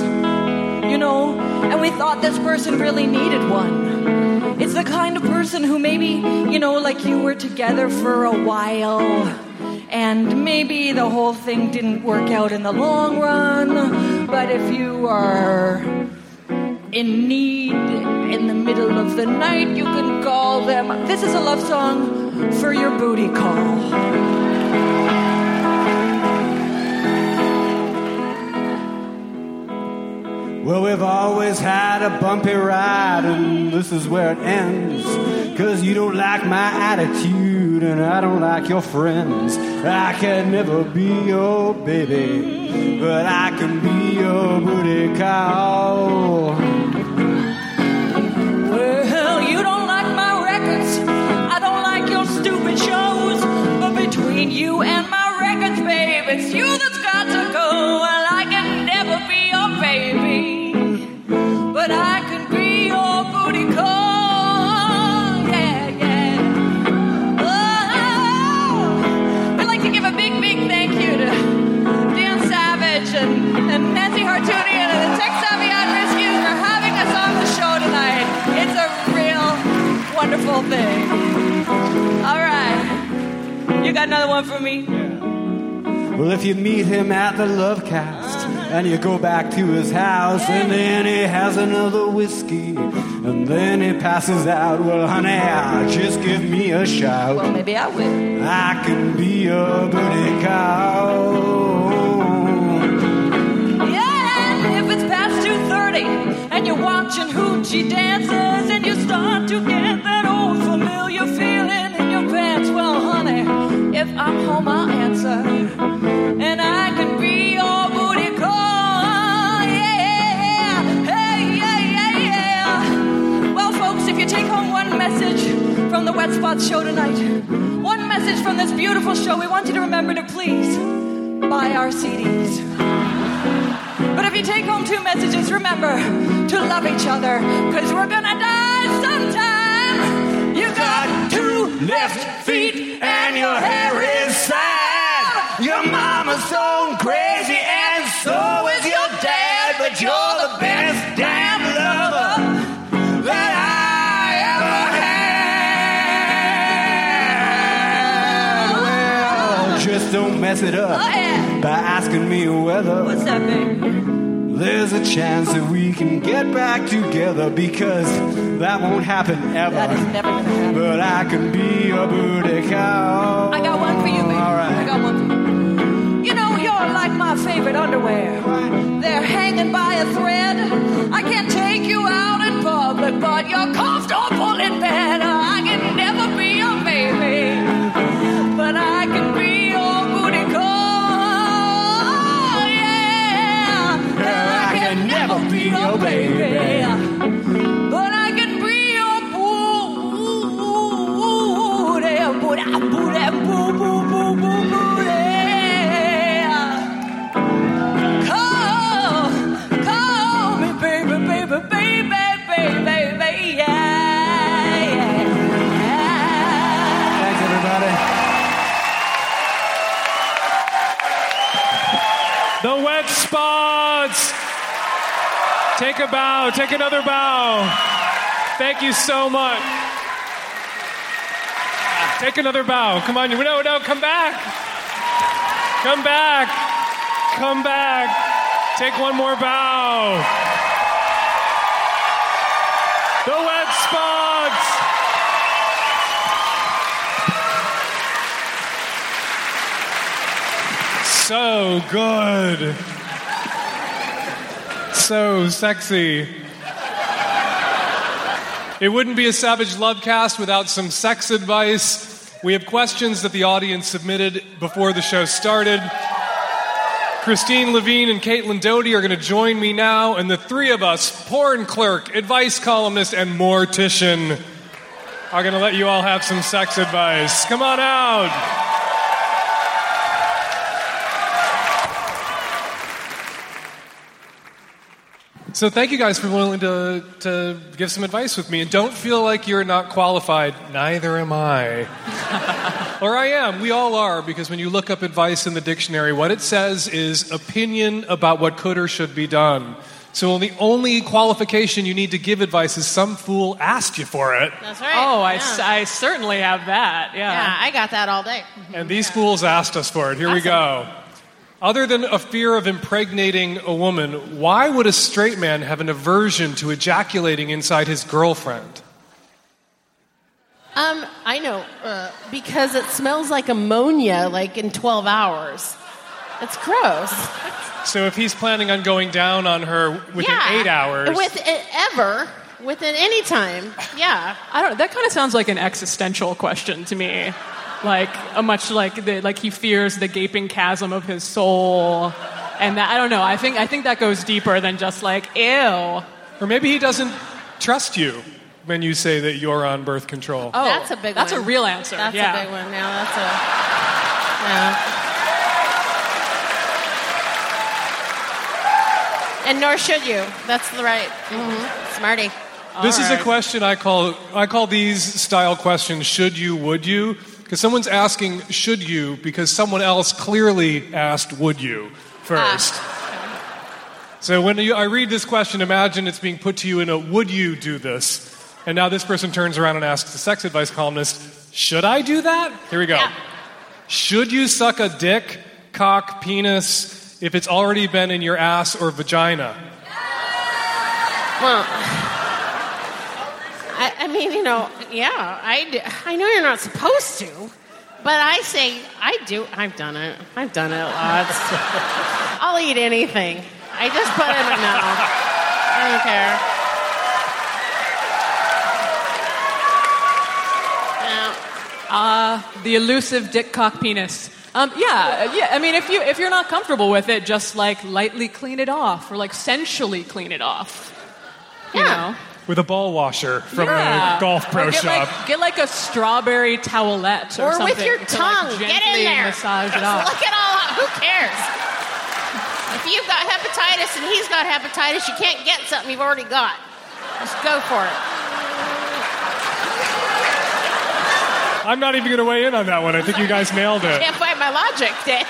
You know, and we thought this person really needed one. It's the kind of person who maybe, you know, like you were together for a while, and maybe the whole thing didn't work out in the long run, but if you are in need in the middle of the night, you can call them. This is a love song for your booty call. Well, we've always had a bumpy ride, and this is where it ends. Cause you don't like my attitude, and I don't like your friends. I can never be your baby, but I can be your booty call. And my records, babe, it's you that's got to go. Well, I can never be your baby. But I can be your booty call. Yeah, yeah. Oh, I'd like to give a big, big thank you to Dan Savage and, Nancy and the Tech for having us on the show tonight. It's a real wonderful thing. You got another one for me? Well, if you meet him at the Love Cast and you go back to his house and then he has another whiskey and then he passes out, well, honey, just give me a shout. Well, maybe I will. I can be a booty call. Yeah, and if it's past 2.30 and you're watching hoochie dances, and you start to get from the Spot show tonight, one message from this beautiful show, we want you to remember to please buy our CDs. But if you take home two messages, remember to love each other, because we're gonna die sometime. You got two left feet and your hair is sad. Your mama's so crazy and so is your dad, but you're mess it up Oh, yeah. by asking me whether What's that, babe? there's a chance that we can get back together because that won't happen ever. That is never happen. But I can be a booty cow. I got one for you, baby. All right. I got one for you. You know, you're like my favorite underwear. They're hanging by a thread. I can't take you out in public, but you're comfortable in bed. I can never can never be your baby. but I can be your booty, booty, Take a bow. Take another bow. Thank you so much. Take another bow. Come on. No, no, come back. Come back. Come back. Take one more bow. The wet spots. So good. So sexy. It wouldn't be a Savage Love cast without some sex advice. We have questions that the audience submitted before the show started. Christine Levine and Caitlin Doughty are going to join me now, and the three of us, porn clerk, advice columnist, and mortician, are going to let you all have some sex advice. Come on out. So thank you guys for willing to, to give some advice with me. And don't feel like you're not qualified. Neither am I. [LAUGHS] or I am. We all are, because when you look up advice in the dictionary, what it says is opinion about what could or should be done. So the only qualification you need to give advice is some fool asked you for it. That's right. Oh, I, yeah. s- I certainly have that. Yeah. yeah, I got that all day. Mm-hmm. And these fools asked us for it. Here we go. Other than a fear of impregnating a woman, why would a straight man have an aversion to ejaculating inside his girlfriend? Um, I know uh, because it smells like ammonia, like in 12 hours. It's gross. So if he's planning on going down on her within yeah. eight hours, With ever, within any time. Yeah. I don't. That kind of sounds like an existential question to me, like a much like the, like he fears the gaping chasm of his soul, and that I don't know. I think I think that goes deeper than just like ew. or maybe he doesn't trust you when you say that you're on birth control. Oh, That's a big That's one. a real answer. That's yeah. a big one. Now that's a. Yeah. And nor should you. That's the right. hmm Smarty. this is a question I call I call these style questions should you would you because someone's asking should you because someone else clearly asked would you first. Ah. So when you, I read this question, imagine it's being put to you in a would you do this? And now this person turns around and asks the sex advice columnist, should I do that? Here we go. Yeah. Should you suck a dick, cock, penis if it's already been in your ass or vagina? Well, I, I mean, you know, yeah, I I know you're not supposed to, but I say I do. I've done it. I've done it lots. [LAUGHS] I'll eat anything. I just put it in my mouth. I don't care. Yeah. The elusive dick cock penis. Um, yeah, yeah. I mean, if you if you're not comfortable with it, just like lightly clean it off, or like sensually clean it off. You Yeah. know, With a ball washer from Yeah. the golf pro Or get shop. Like, get like a strawberry towelette, or, Or something with your to, tongue. like, Get gently in there. Massage it off. Look at all. Who cares? If you've got hepatitis and he's got hepatitis, you can't get something you've already got. Just go for it. I'm not even going to weigh in on that one. I think you guys nailed it. I Can't find my logic, Dan.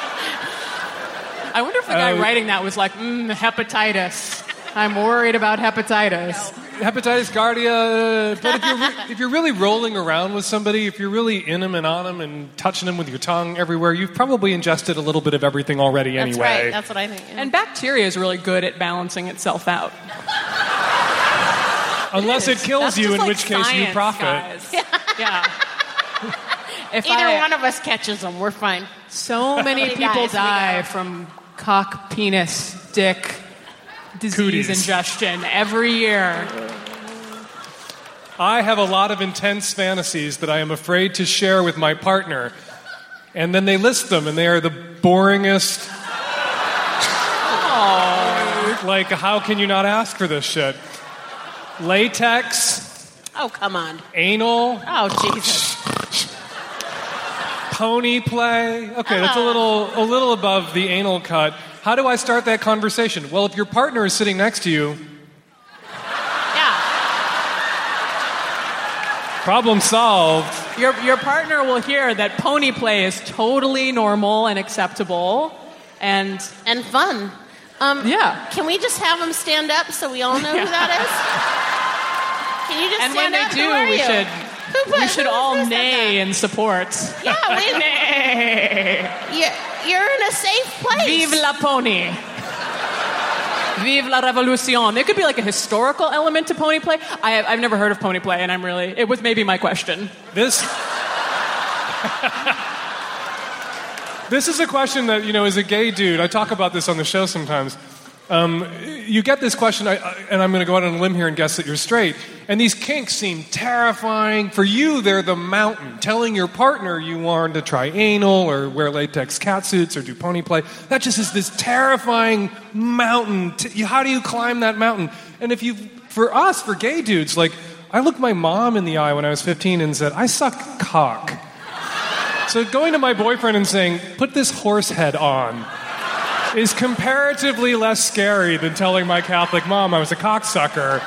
I wonder if the guy Uh, writing that was like, mm, hepatitis. I'm worried about hepatitis. Hepatitis Giardia. Uh, but if you're, re- if you're really rolling around with somebody, if you're really in them and on them and touching them with your tongue everywhere, you've probably ingested a little bit of everything already anyway. That's anyway. right. That's what I think. yeah. And bacteria is really good at balancing itself out. Unless it, kills That's you, just in like which case you science, profit. guys. yeah. [LAUGHS] If Either I- one of us catches them, we're fine. So many He people dies, we die from cock, penis, dick disease Cooties. ingestion every year. I have a lot of intense fantasies that I am afraid to share with my partner. And then they list them, and they are the boringest. Like, how can you not ask for this shit? Latex, Oh, come on. anal, Oh, Jesus. pony play. Okay, that's a little a little above the anal cut. How do I start that conversation? Well, if your partner is sitting next to you, Yeah. problem solved. Your, your partner will hear that pony play is totally normal and acceptable. And And fun. Um, Yeah. Can we just have them stand up so we all know who that is? [LAUGHS] Can you just and when stand they up? do, Who are we you? should Who [LAUGHS] put- we should who- all who said neigh in support. Yeah, we, [LAUGHS] you're, you're in a safe place. Vive la pony. Vive la revolution. It could be like a historical element to pony play. I have, I've never heard of pony play, and I'm really, it was maybe my question. This [LAUGHS] This is a question that, you know, as a gay dude, I talk about this on the show sometimes. Um, you get this question, I, and I'm going to go out on a limb here and guess that you're straight. And these kinks seem terrifying. For you, they're the mountain. Telling your partner you want to try anal or wear latex catsuits or do pony play, that just is this terrifying mountain. How do you climb that mountain? And if you, for us, for gay dudes, like, I looked my mom in the eye when I was 15 and said, I suck cock. So going to my boyfriend and saying, put this horse head on, is comparatively less scary than telling my Catholic mom I was a cocksucker.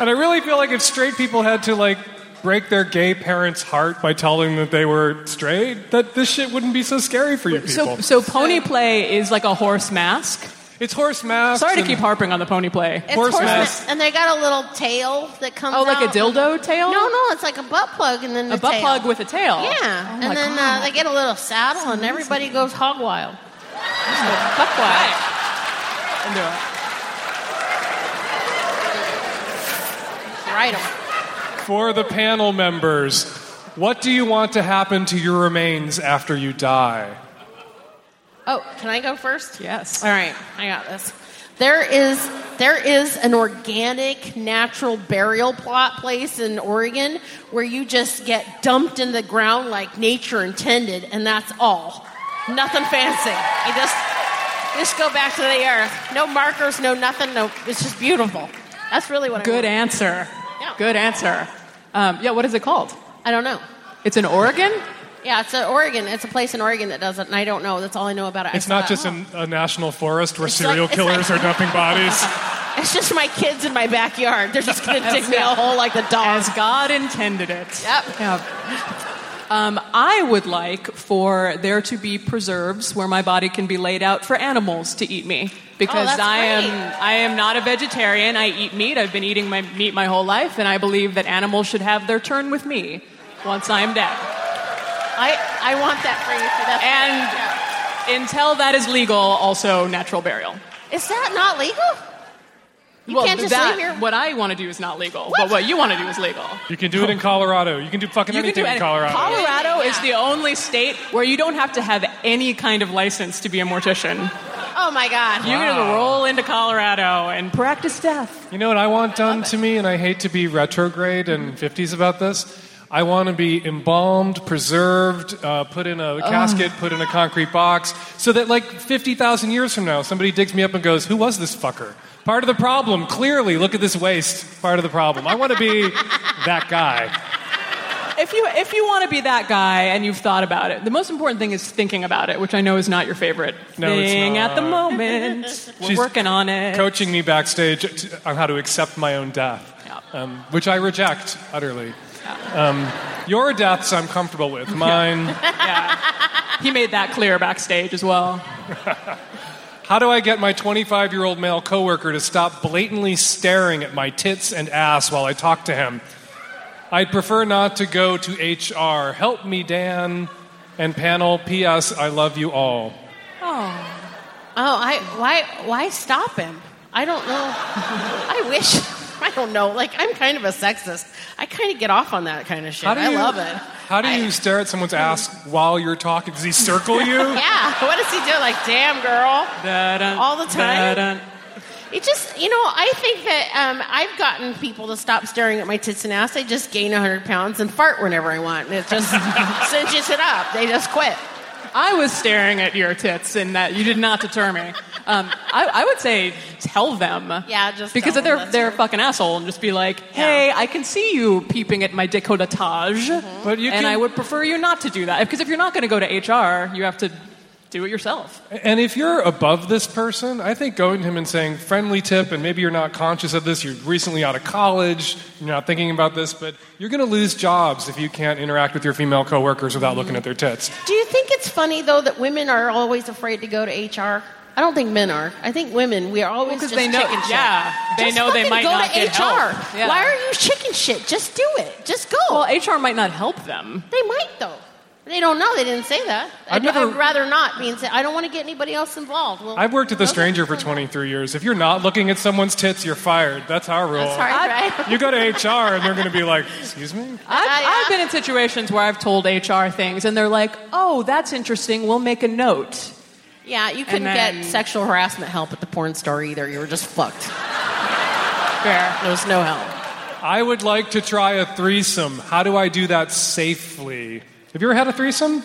And I really feel like if straight people had to like break their gay parents' heart by telling them that they were straight, that this shit wouldn't be so scary for you people. So, so pony play is like a horse mask. it's horse mask. Sorry to keep harping on the pony play. It's Horse horse mask. ma- and they got a little tail that comes Oh, like a dildo tail? No, no, it's like a butt plug and then the A butt tail. plug with a tail. Yeah, Oh and then uh, they get a little saddle and everybody goes hog wild. Butt plug. Into it. Right 'em. For the panel members, what do you want to happen to your remains after you die? Oh, can I go first? Yes. All right, I got this. There is there is an organic, natural burial plot place in Oregon where you just get dumped in the ground like nature intended, and that's all. Nothing fancy. You just just go back to the earth. No markers, no nothing. No, it's just beautiful. That's really what I Good want. answer. Yeah. Good answer. Um, yeah, what is it called? I don't know. It's in Oregon? Yeah, it's in Oregon. It's a place in Oregon that does it, and I don't know. That's all I know about it. It's not saw- just an, a national forest where It's serial like- killers like- are [LAUGHS] dumping bodies. [LAUGHS] It's just my kids in my backyard. They're just going to dig me a hole like the dog. As God intended it. Yep. Yeah. Um, I would like for there to be preserves where my body can be laid out for animals to eat me. Because Oh, I great. am I am not a vegetarian. I eat meat. I've been eating my meat my whole life, and I believe that animals should have their turn with me once I am dead. I, I want that for you too. That's And until that is legal, also natural burial. is that not legal? You well, can't just that, leave your. what I want to do is not legal, but what you want to do is legal. You can do it in Colorado. You can do fucking You can anything do in any- Colorado. Colorado is the only state where you don't have to have any kind of license to be a mortician. Oh my God. You're gonna roll into Colorado and practice death. You know what I want done to me, and I hate to be retrograde and 50s about this. I want to be embalmed, preserved, uh, put in a casket, put in a concrete box, so that like 50,000 years from now, somebody digs me up and goes, Who was this fucker? Part of the problem, clearly, look at this waste. Part of the problem. I want to be that guy. If you if you want to be that guy and you've thought about it, the most important thing is thinking about it, which I know is not your favorite No, it's thing at the not. moment. [LAUGHS] We're She's working on it. Coaching me backstage on how to accept my own death, Yeah. um, which I reject utterly. Um, your deaths I'm comfortable with. Mine. [LAUGHS] He made that clear backstage as well. [LAUGHS] How do I get my 25 year old male coworker to stop blatantly staring at my tits and ass while I talk to him? I'd prefer not to go to HR. Help me, Dan. And panel, P.S. I love you all. Oh, oh! I why why stop him? I don't know. [LAUGHS] I wish I don't know. Like I'm kind of a sexist. I kind of get off on that kind of shit. How do I love it. How do I- you stare at someone's ass while you're talking? Does he circle you? [LAUGHS] Yeah. What does he do? Like, damn girl. Da-dun, All the time? da-dun. It just, you know, I think that um, I've gotten people to stop staring at my tits and ass. They just gain 100 pounds and fart whenever I want. And it just [LAUGHS] cinches it up. They just quit. I was staring at your tits, and that you did not deter me. Um, I, I would say tell them. Yeah, just because tell they're them, they're a fucking asshole, and just be like, "Hey, I can see you peeping at my decolletage, But you and can- I would prefer you not to do that. Because if you're not going to go to HR, you have to do it yourself. And if you're above this person, I think going to him and saying, friendly tip, and maybe you're not conscious of this, you're recently out of college, you're not thinking about this, but you're going to lose jobs if you can't interact with your female coworkers without looking at their tits. Do you think it's funny, though, that women are always afraid to go to HR? I don't think men are. I think women, we are always Well, 'cause just they know- chicken shit. yeah, they Just know they might go not to get HR. help. Yeah. Why are you chicken shit? Just do it. Just go. Well, HR might not help them. They might though. They don't know. They didn't say that. I've I'd, never- I'd rather not be. Say, I don't want to get anybody else involved. Well, I've worked at The okay. Stranger for 23 years. If you're not looking at someone's tits, you're fired. That's our rule. That's right, right? You go to HR and they're going to be like, excuse me? I've, yeah. I've been in situations where I've told HR things, and they're like, "Oh, that's interesting. We'll make a note." Yeah, you couldn't then- get sexual harassment help at the porn store either. You were just fucked. Fair. There was no help. I would like to try a threesome. How do I do that safely? Have you ever had a threesome?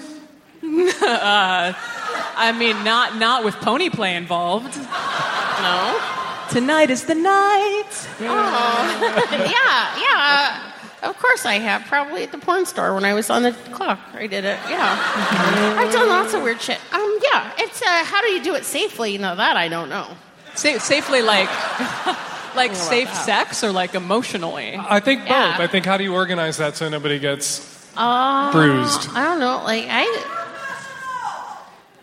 [LAUGHS] I mean, not not with pony play involved. No. Tonight is the night. [LAUGHS] yeah, yeah. uh, Of course I have. Probably at the porn store when I was on the clock. I did it. Yeah. I've done lots of weird shit. Um, yeah. It's uh, how do you do it safely? You know that I don't know. Sa- safely, like [LAUGHS] like safe sex, or like emotionally. I think both. Yeah. I think how do you organize that so nobody gets Uh, bruised? I don't know. Like I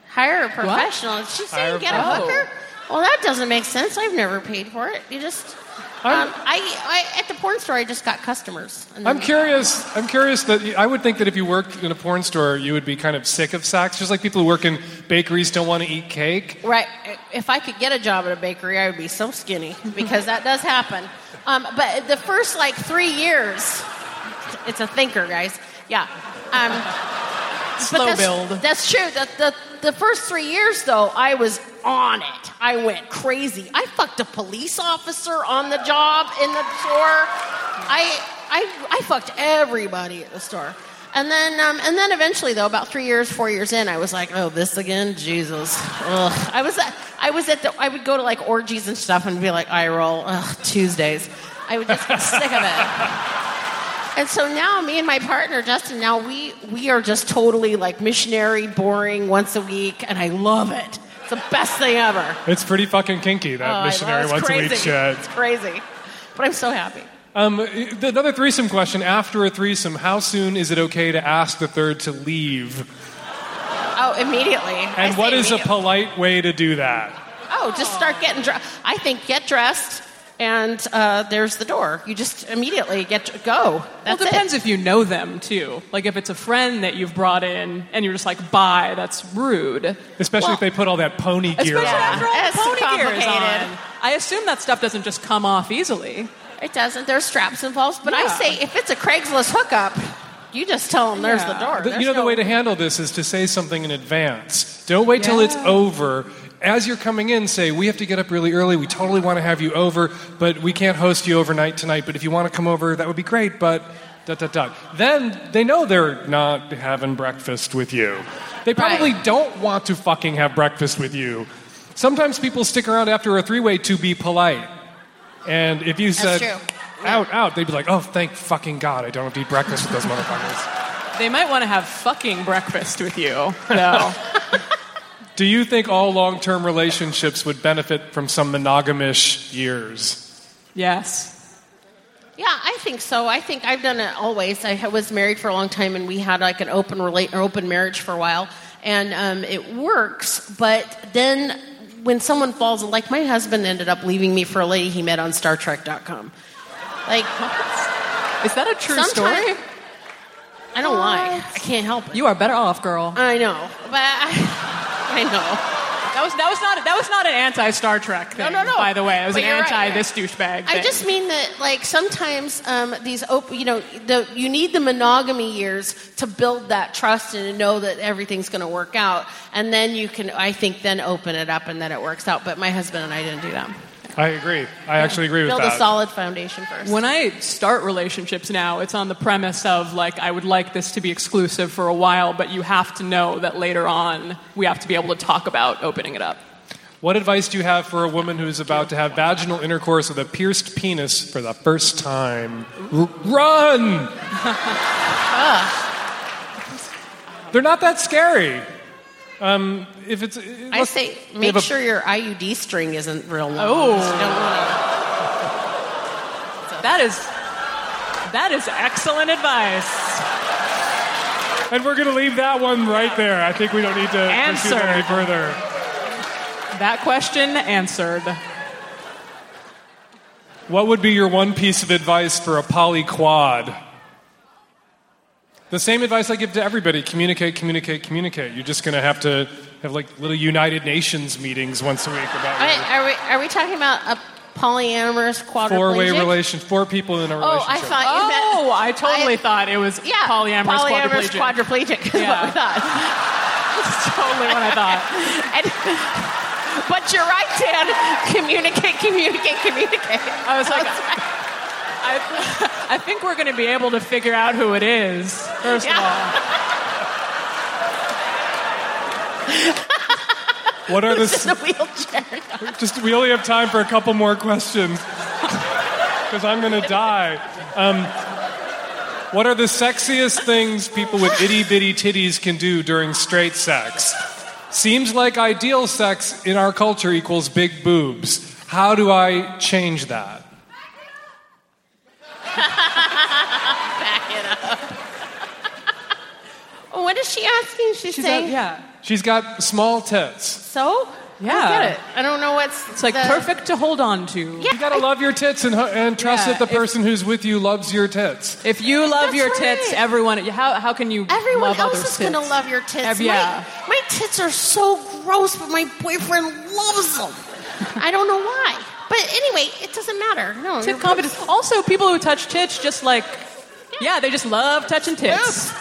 hire a professional. Did she say Hire get a pro- hooker? Well, that doesn't make sense. I've never paid for it. You just. Um, I'm- I, I at the porn store. I just got customers. I'm then- curious. I'm curious that I would think that if you worked in a porn store, you would be kind of sick of sex, just like people who work in bakeries don't want to eat cake. Right. If I could get a job at a bakery, I would be so skinny [LAUGHS] because that does happen. Um, but the first like three years, it's a thinker, guys. Yeah. Um, Slow that's, build. That's true. The, the, the first three years, though, I was on it. I went crazy. I fucked a police officer on the job in the store. I, I, I fucked everybody at the store. And then, um, and then eventually, though, about three years, four years in, I was like, "Oh, this again, Jesus!" Ugh. I was, at, I was at the, I would go to like orgies and stuff and be like, "I roll Ugh, Tuesdays." I would just get sick of it. And so now, me and my partner Justin, now we we are just totally like missionary, boring, once a week, and I love it. It's the best thing ever. It's pretty fucking kinky that Oh, missionary once a week shit. It's crazy, but I'm so happy. Um, another threesome question. After a threesome, how soon is it okay to ask the third to leave? Oh, immediately. And what say is a polite way to do that? Oh, just start getting dressed. I think get dressed, and uh, there's the door. You just immediately get to go. Well, it depends It. if you know them too. Like if it's a friend that you've brought in and you're just like, "Bye," that's rude. Especially Well- if they put all that pony gear Especially on. after all the It's pony gear is on. I assume that stuff doesn't just come off easily. It doesn't. There's straps involved, but I say if it's a Craigslist hookup, you just tell them there's the door. There's you know, the way to handle this is to say something in advance. Don't wait till it's over as you're coming in, say, We have to get up really early. We totally want to have you over, but we can't host you overnight tonight. But if you want to come over, that would be great. But dot, dot, dot. Then they know they're not having breakfast with you. They probably Right. don't want to fucking have breakfast with you. Sometimes people stick around after a three way to be polite. And if you said, out, out, they'd be like, oh, thank fucking God I don't have to eat breakfast with those motherfuckers. They might want to have fucking breakfast with you. No. [LAUGHS] Do you think all long term relationships would benefit from some monogamish years? yes. Yeah, I think so. I think I've done it always. I was married for a long time, and we had like an open rela- or open marriage for a while, and um, it works. But then when someone falls, like my husband ended up leaving me for a lady he met on StarTrek.com. Like, Is that a true Sometime- story? I don't lie. I can't help it. You are better off, girl. I know, but I, I know. That was that was not that was not an anti Star Trek thing. No, no, no. By the way, it was But an you're right, anti yeah. this douchebag. I just mean that, like, sometimes um, these, op- you know, the, you need the monogamy years to build that trust and to know that everything's going to work out, and then you can, I think, then open it up and then it works out. But my husband and I didn't do that. I agree. I actually agree with Build that. Build a solid foundation first. When I start relationships now, it's on the premise of like I would like this to be exclusive for a while, but you have to know that later on we have to be able to talk about opening it up. What advice do you have for a woman who's about to have vaginal intercourse with a pierced penis for the first time? R- run! They're not that scary. Um, if it's, I say, make have a- sure your IUD string isn't real long. Oh. You [LAUGHS] That is that is excellent advice. And we're going to leave that one right there. I think we don't need to pursue that any further. That question answered. What would be your one piece of advice for a polyquad? The same advice I give to everybody communicate, communicate, communicate. You're just going to have to have like little United Nations meetings once a week about Wait, are, we, are we talking about a polyamorous quadriplegic? four way relation, four people in a relationship. Oh. I thought you meant. Oh, I totally I- thought it was Yeah, polyamorous, polyamorous quadriplegic. quadriplegic. is Yeah. what we thought. That's [LAUGHS] [LAUGHS] totally what I thought. And, but you're right, Dan. Communicate, communicate, communicate. I was like, [LAUGHS] I, I think we're going to be able to figure out who it is. First of all, [LAUGHS] What are the in the wheelchair. just? We only have time for a couple more questions [LAUGHS] because I'm going to die. Um, what are the sexiest things people with itty bitty titties can do during straight sex? Seems like ideal sex in our culture equals big boobs. How do I change that? Back it up. What is she asking? She's, she's saying, a, yeah, She's got small tits. so? I Yeah. don't get it. I don't know what's. it's like the- perfect to hold on to. Yeah, You gotta love your tits and, and trust Yeah, that the if- person who's with you loves your tits. If you love That's your tits, everyone, how, how can you Everyone love else others' is going to love your tits. Ev- yeah. My, my tits are so gross, but my boyfriend loves them. I don't know why. But anyway, it doesn't matter. No, Tit you're- confidence. Also, people who touch tits just like, yeah, they just love touching tits.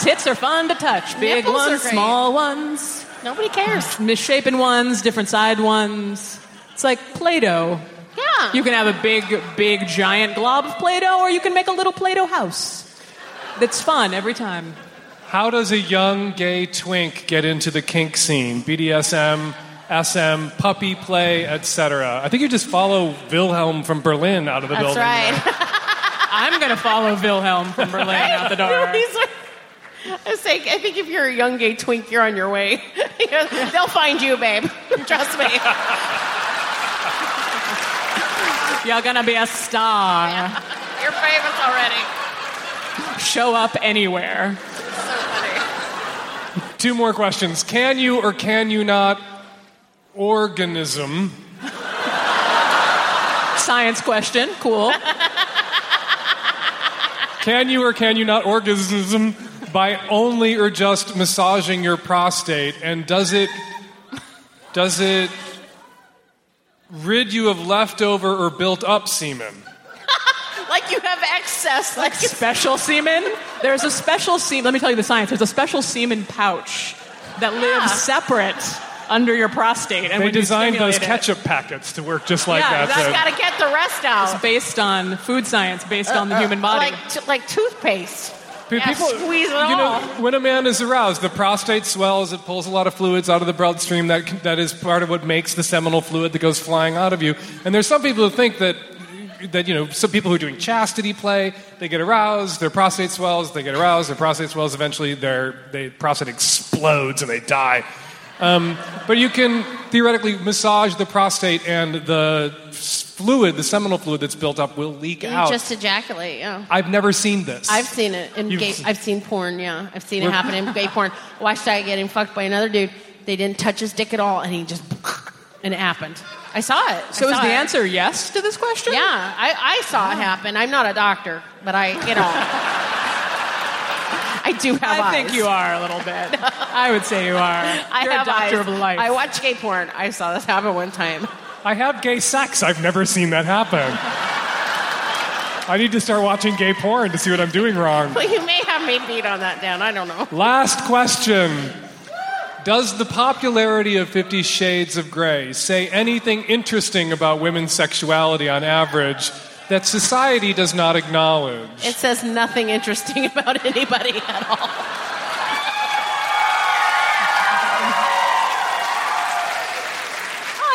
Tits are fun to touch. Big Nipples are ones, great. small ones, Nobody cares. misshapen ones, different side ones. It's like Play-Doh. Yeah. You can have a big, big, giant glob of Play-Doh, or you can make a little Play-Doh house. That's fun every time. How does a young gay twink get into the kink scene? BDSM, SM, puppy play, etc. I think you just follow Wilhelm from Berlin out of the That's building. right. [LAUGHS] I'm gonna follow Wilhelm from Berlin out the door. [LAUGHS] These I was saying, I think if you're a young gay twink, you're on your way. [LAUGHS] They'll find you, babe. Trust me. You're gonna be a star. You're famous already. Show up anywhere. So funny. Two more questions. Can you or can you not organism Science question. Cool. Can you or can you not orgasm by only or just massaging your prostate? And does it does it rid you of leftover or built up semen? [LAUGHS] Like you have excess. Like you special semen. There's a special semen. Let me tell you the science. There's a special semen pouch that lives separate under your prostate. And They designed those stimulate it- ketchup packets to work just like Yeah, that. that's so- Got to get the rest out. It's based on food science, based uh, on the uh, human body. Like, t- like toothpaste. People, Yeah, squeeze it you all. know, when a man is aroused, the prostate swells. It pulls a lot of fluids out of the bloodstream. That that is part of what makes the seminal fluid that goes flying out of you. And there's some people who think that that you know some people who are doing chastity play, they get aroused, their prostate swells, they get aroused, their prostate swells. Eventually, their they prostate explodes and they die. Um, but you can theoretically massage the prostate, and the fluid, the seminal fluid that's built up, will leak You out. just ejaculate, yeah. I've never seen this. I've seen it in You've gay. s- I've seen porn. Yeah, I've seen it happen in gay porn. [LAUGHS] Watched a guy getting fucked by another dude. They didn't touch his dick at all, and he just [LAUGHS] and it happened. I saw it. I so is the it. answer yes to this question? Yeah, I, I saw it happen. I'm not a doctor, but I, you know, [LAUGHS] I do have I eyes. think you are a little bit. [LAUGHS] I would say you are. I You're have a doctor eyes. of life. I watch gay porn. I saw this happen one time. I have gay sex. I've never seen that happen. I need to start watching gay porn to see what I'm doing wrong. Well, you may have me beat on that down. I don't know. Last question. Does the popularity of Fifty Shades of Grey say anything interesting about women's sexuality on average that society does not acknowledge? It says nothing interesting [LAUGHS] about anybody at all.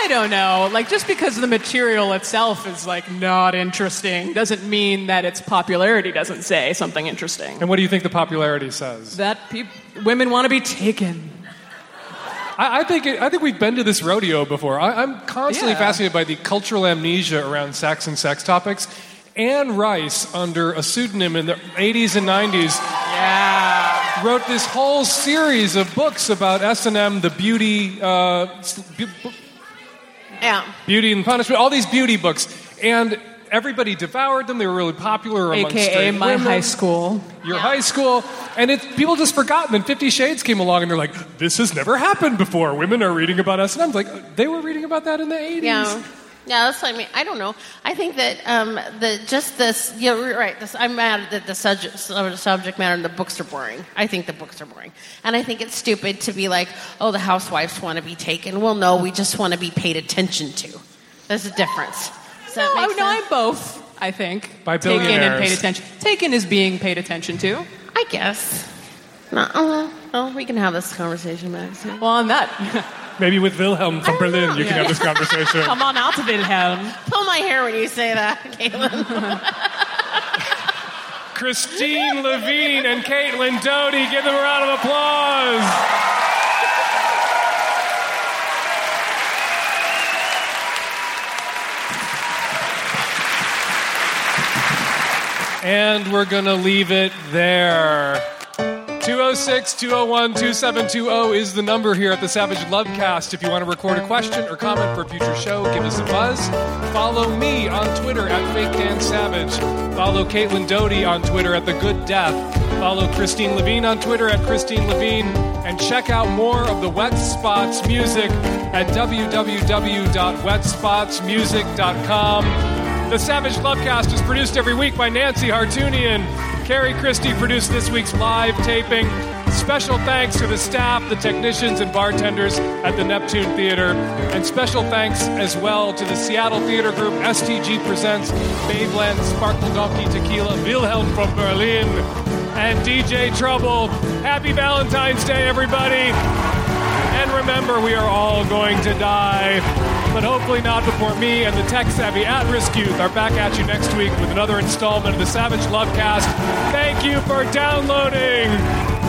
I don't know. Like just because the material itself is like not interesting doesn't mean that its popularity doesn't say something interesting. And what do you think the popularity says? That peop- women want to be taken. I, I think it, I think we've been to this rodeo before. I, I'm constantly Yeah. fascinated by the cultural amnesia around sex and sex topics. Anne Rice, under a pseudonym in the 80s and 90s, Yeah. wrote this whole series of books about S&M, the beauty, uh, s- bu- bu- Yeah. beauty and punishment, all these beauty books, and everybody devoured them. They were really popular among AKA straight my women. high school. Your high school, and it, people just forgotten. Then Fifty Shades came along, and they're like, "This has never happened before." Women are reading about us, and I'm like, "They were reading about that in the '80s." Yeah. Yeah, that's what I mean. I don't know. I think that um, the just this. You're right. This, I'm mad that the subject, subject matter and the books are boring. I think the books are boring, and I think it's stupid to be like, "Oh, the housewives want to be taken." Well, no, we just want to be paid attention to. There's a difference. Does that No, make no, sense? I'm both. I think By taken and paid attention. Taken is being paid attention to. I guess. No, uh, oh, we can have this conversation, Max. Well, on that, Maybe with Wilhelm from Berlin, know. you can Yeah. have this conversation. come on out to Wilhelm. Pull my hair when you say that, Caitlin. Christine Levine and Caitlin Doughty, give them a round of applause. And we're going to leave it there. 206 201 2720 is the number here at the Savage Lovecast. If you want to record a question or comment for a future show, give us a buzz. Follow me on Twitter at Fake Dan Savage. Follow Caitlin Doughty on Twitter at The Good Death. Follow Christine Levine on Twitter at Christine Levine. And check out more of the Wet Spots music at www.wetspotsmusic.com. The Savage Lovecast is produced every week by Nancy Hartunian. Carrie Christie produced this week's live taping. Special thanks to the staff, the technicians, and bartenders at the Neptune Theater. And special thanks as well to the Seattle Theater Group, STG Presents, Babeland, Sparkle Donkey Tequila, Wilhelm from Berlin, and DJ Trouble. Happy Valentine's Day, everybody! And remember, we are all going to die, but hopefully not before me and the tech savvy at risk youth are back at you next week with another installment of the Savage Lovecast. Thank you for downloading.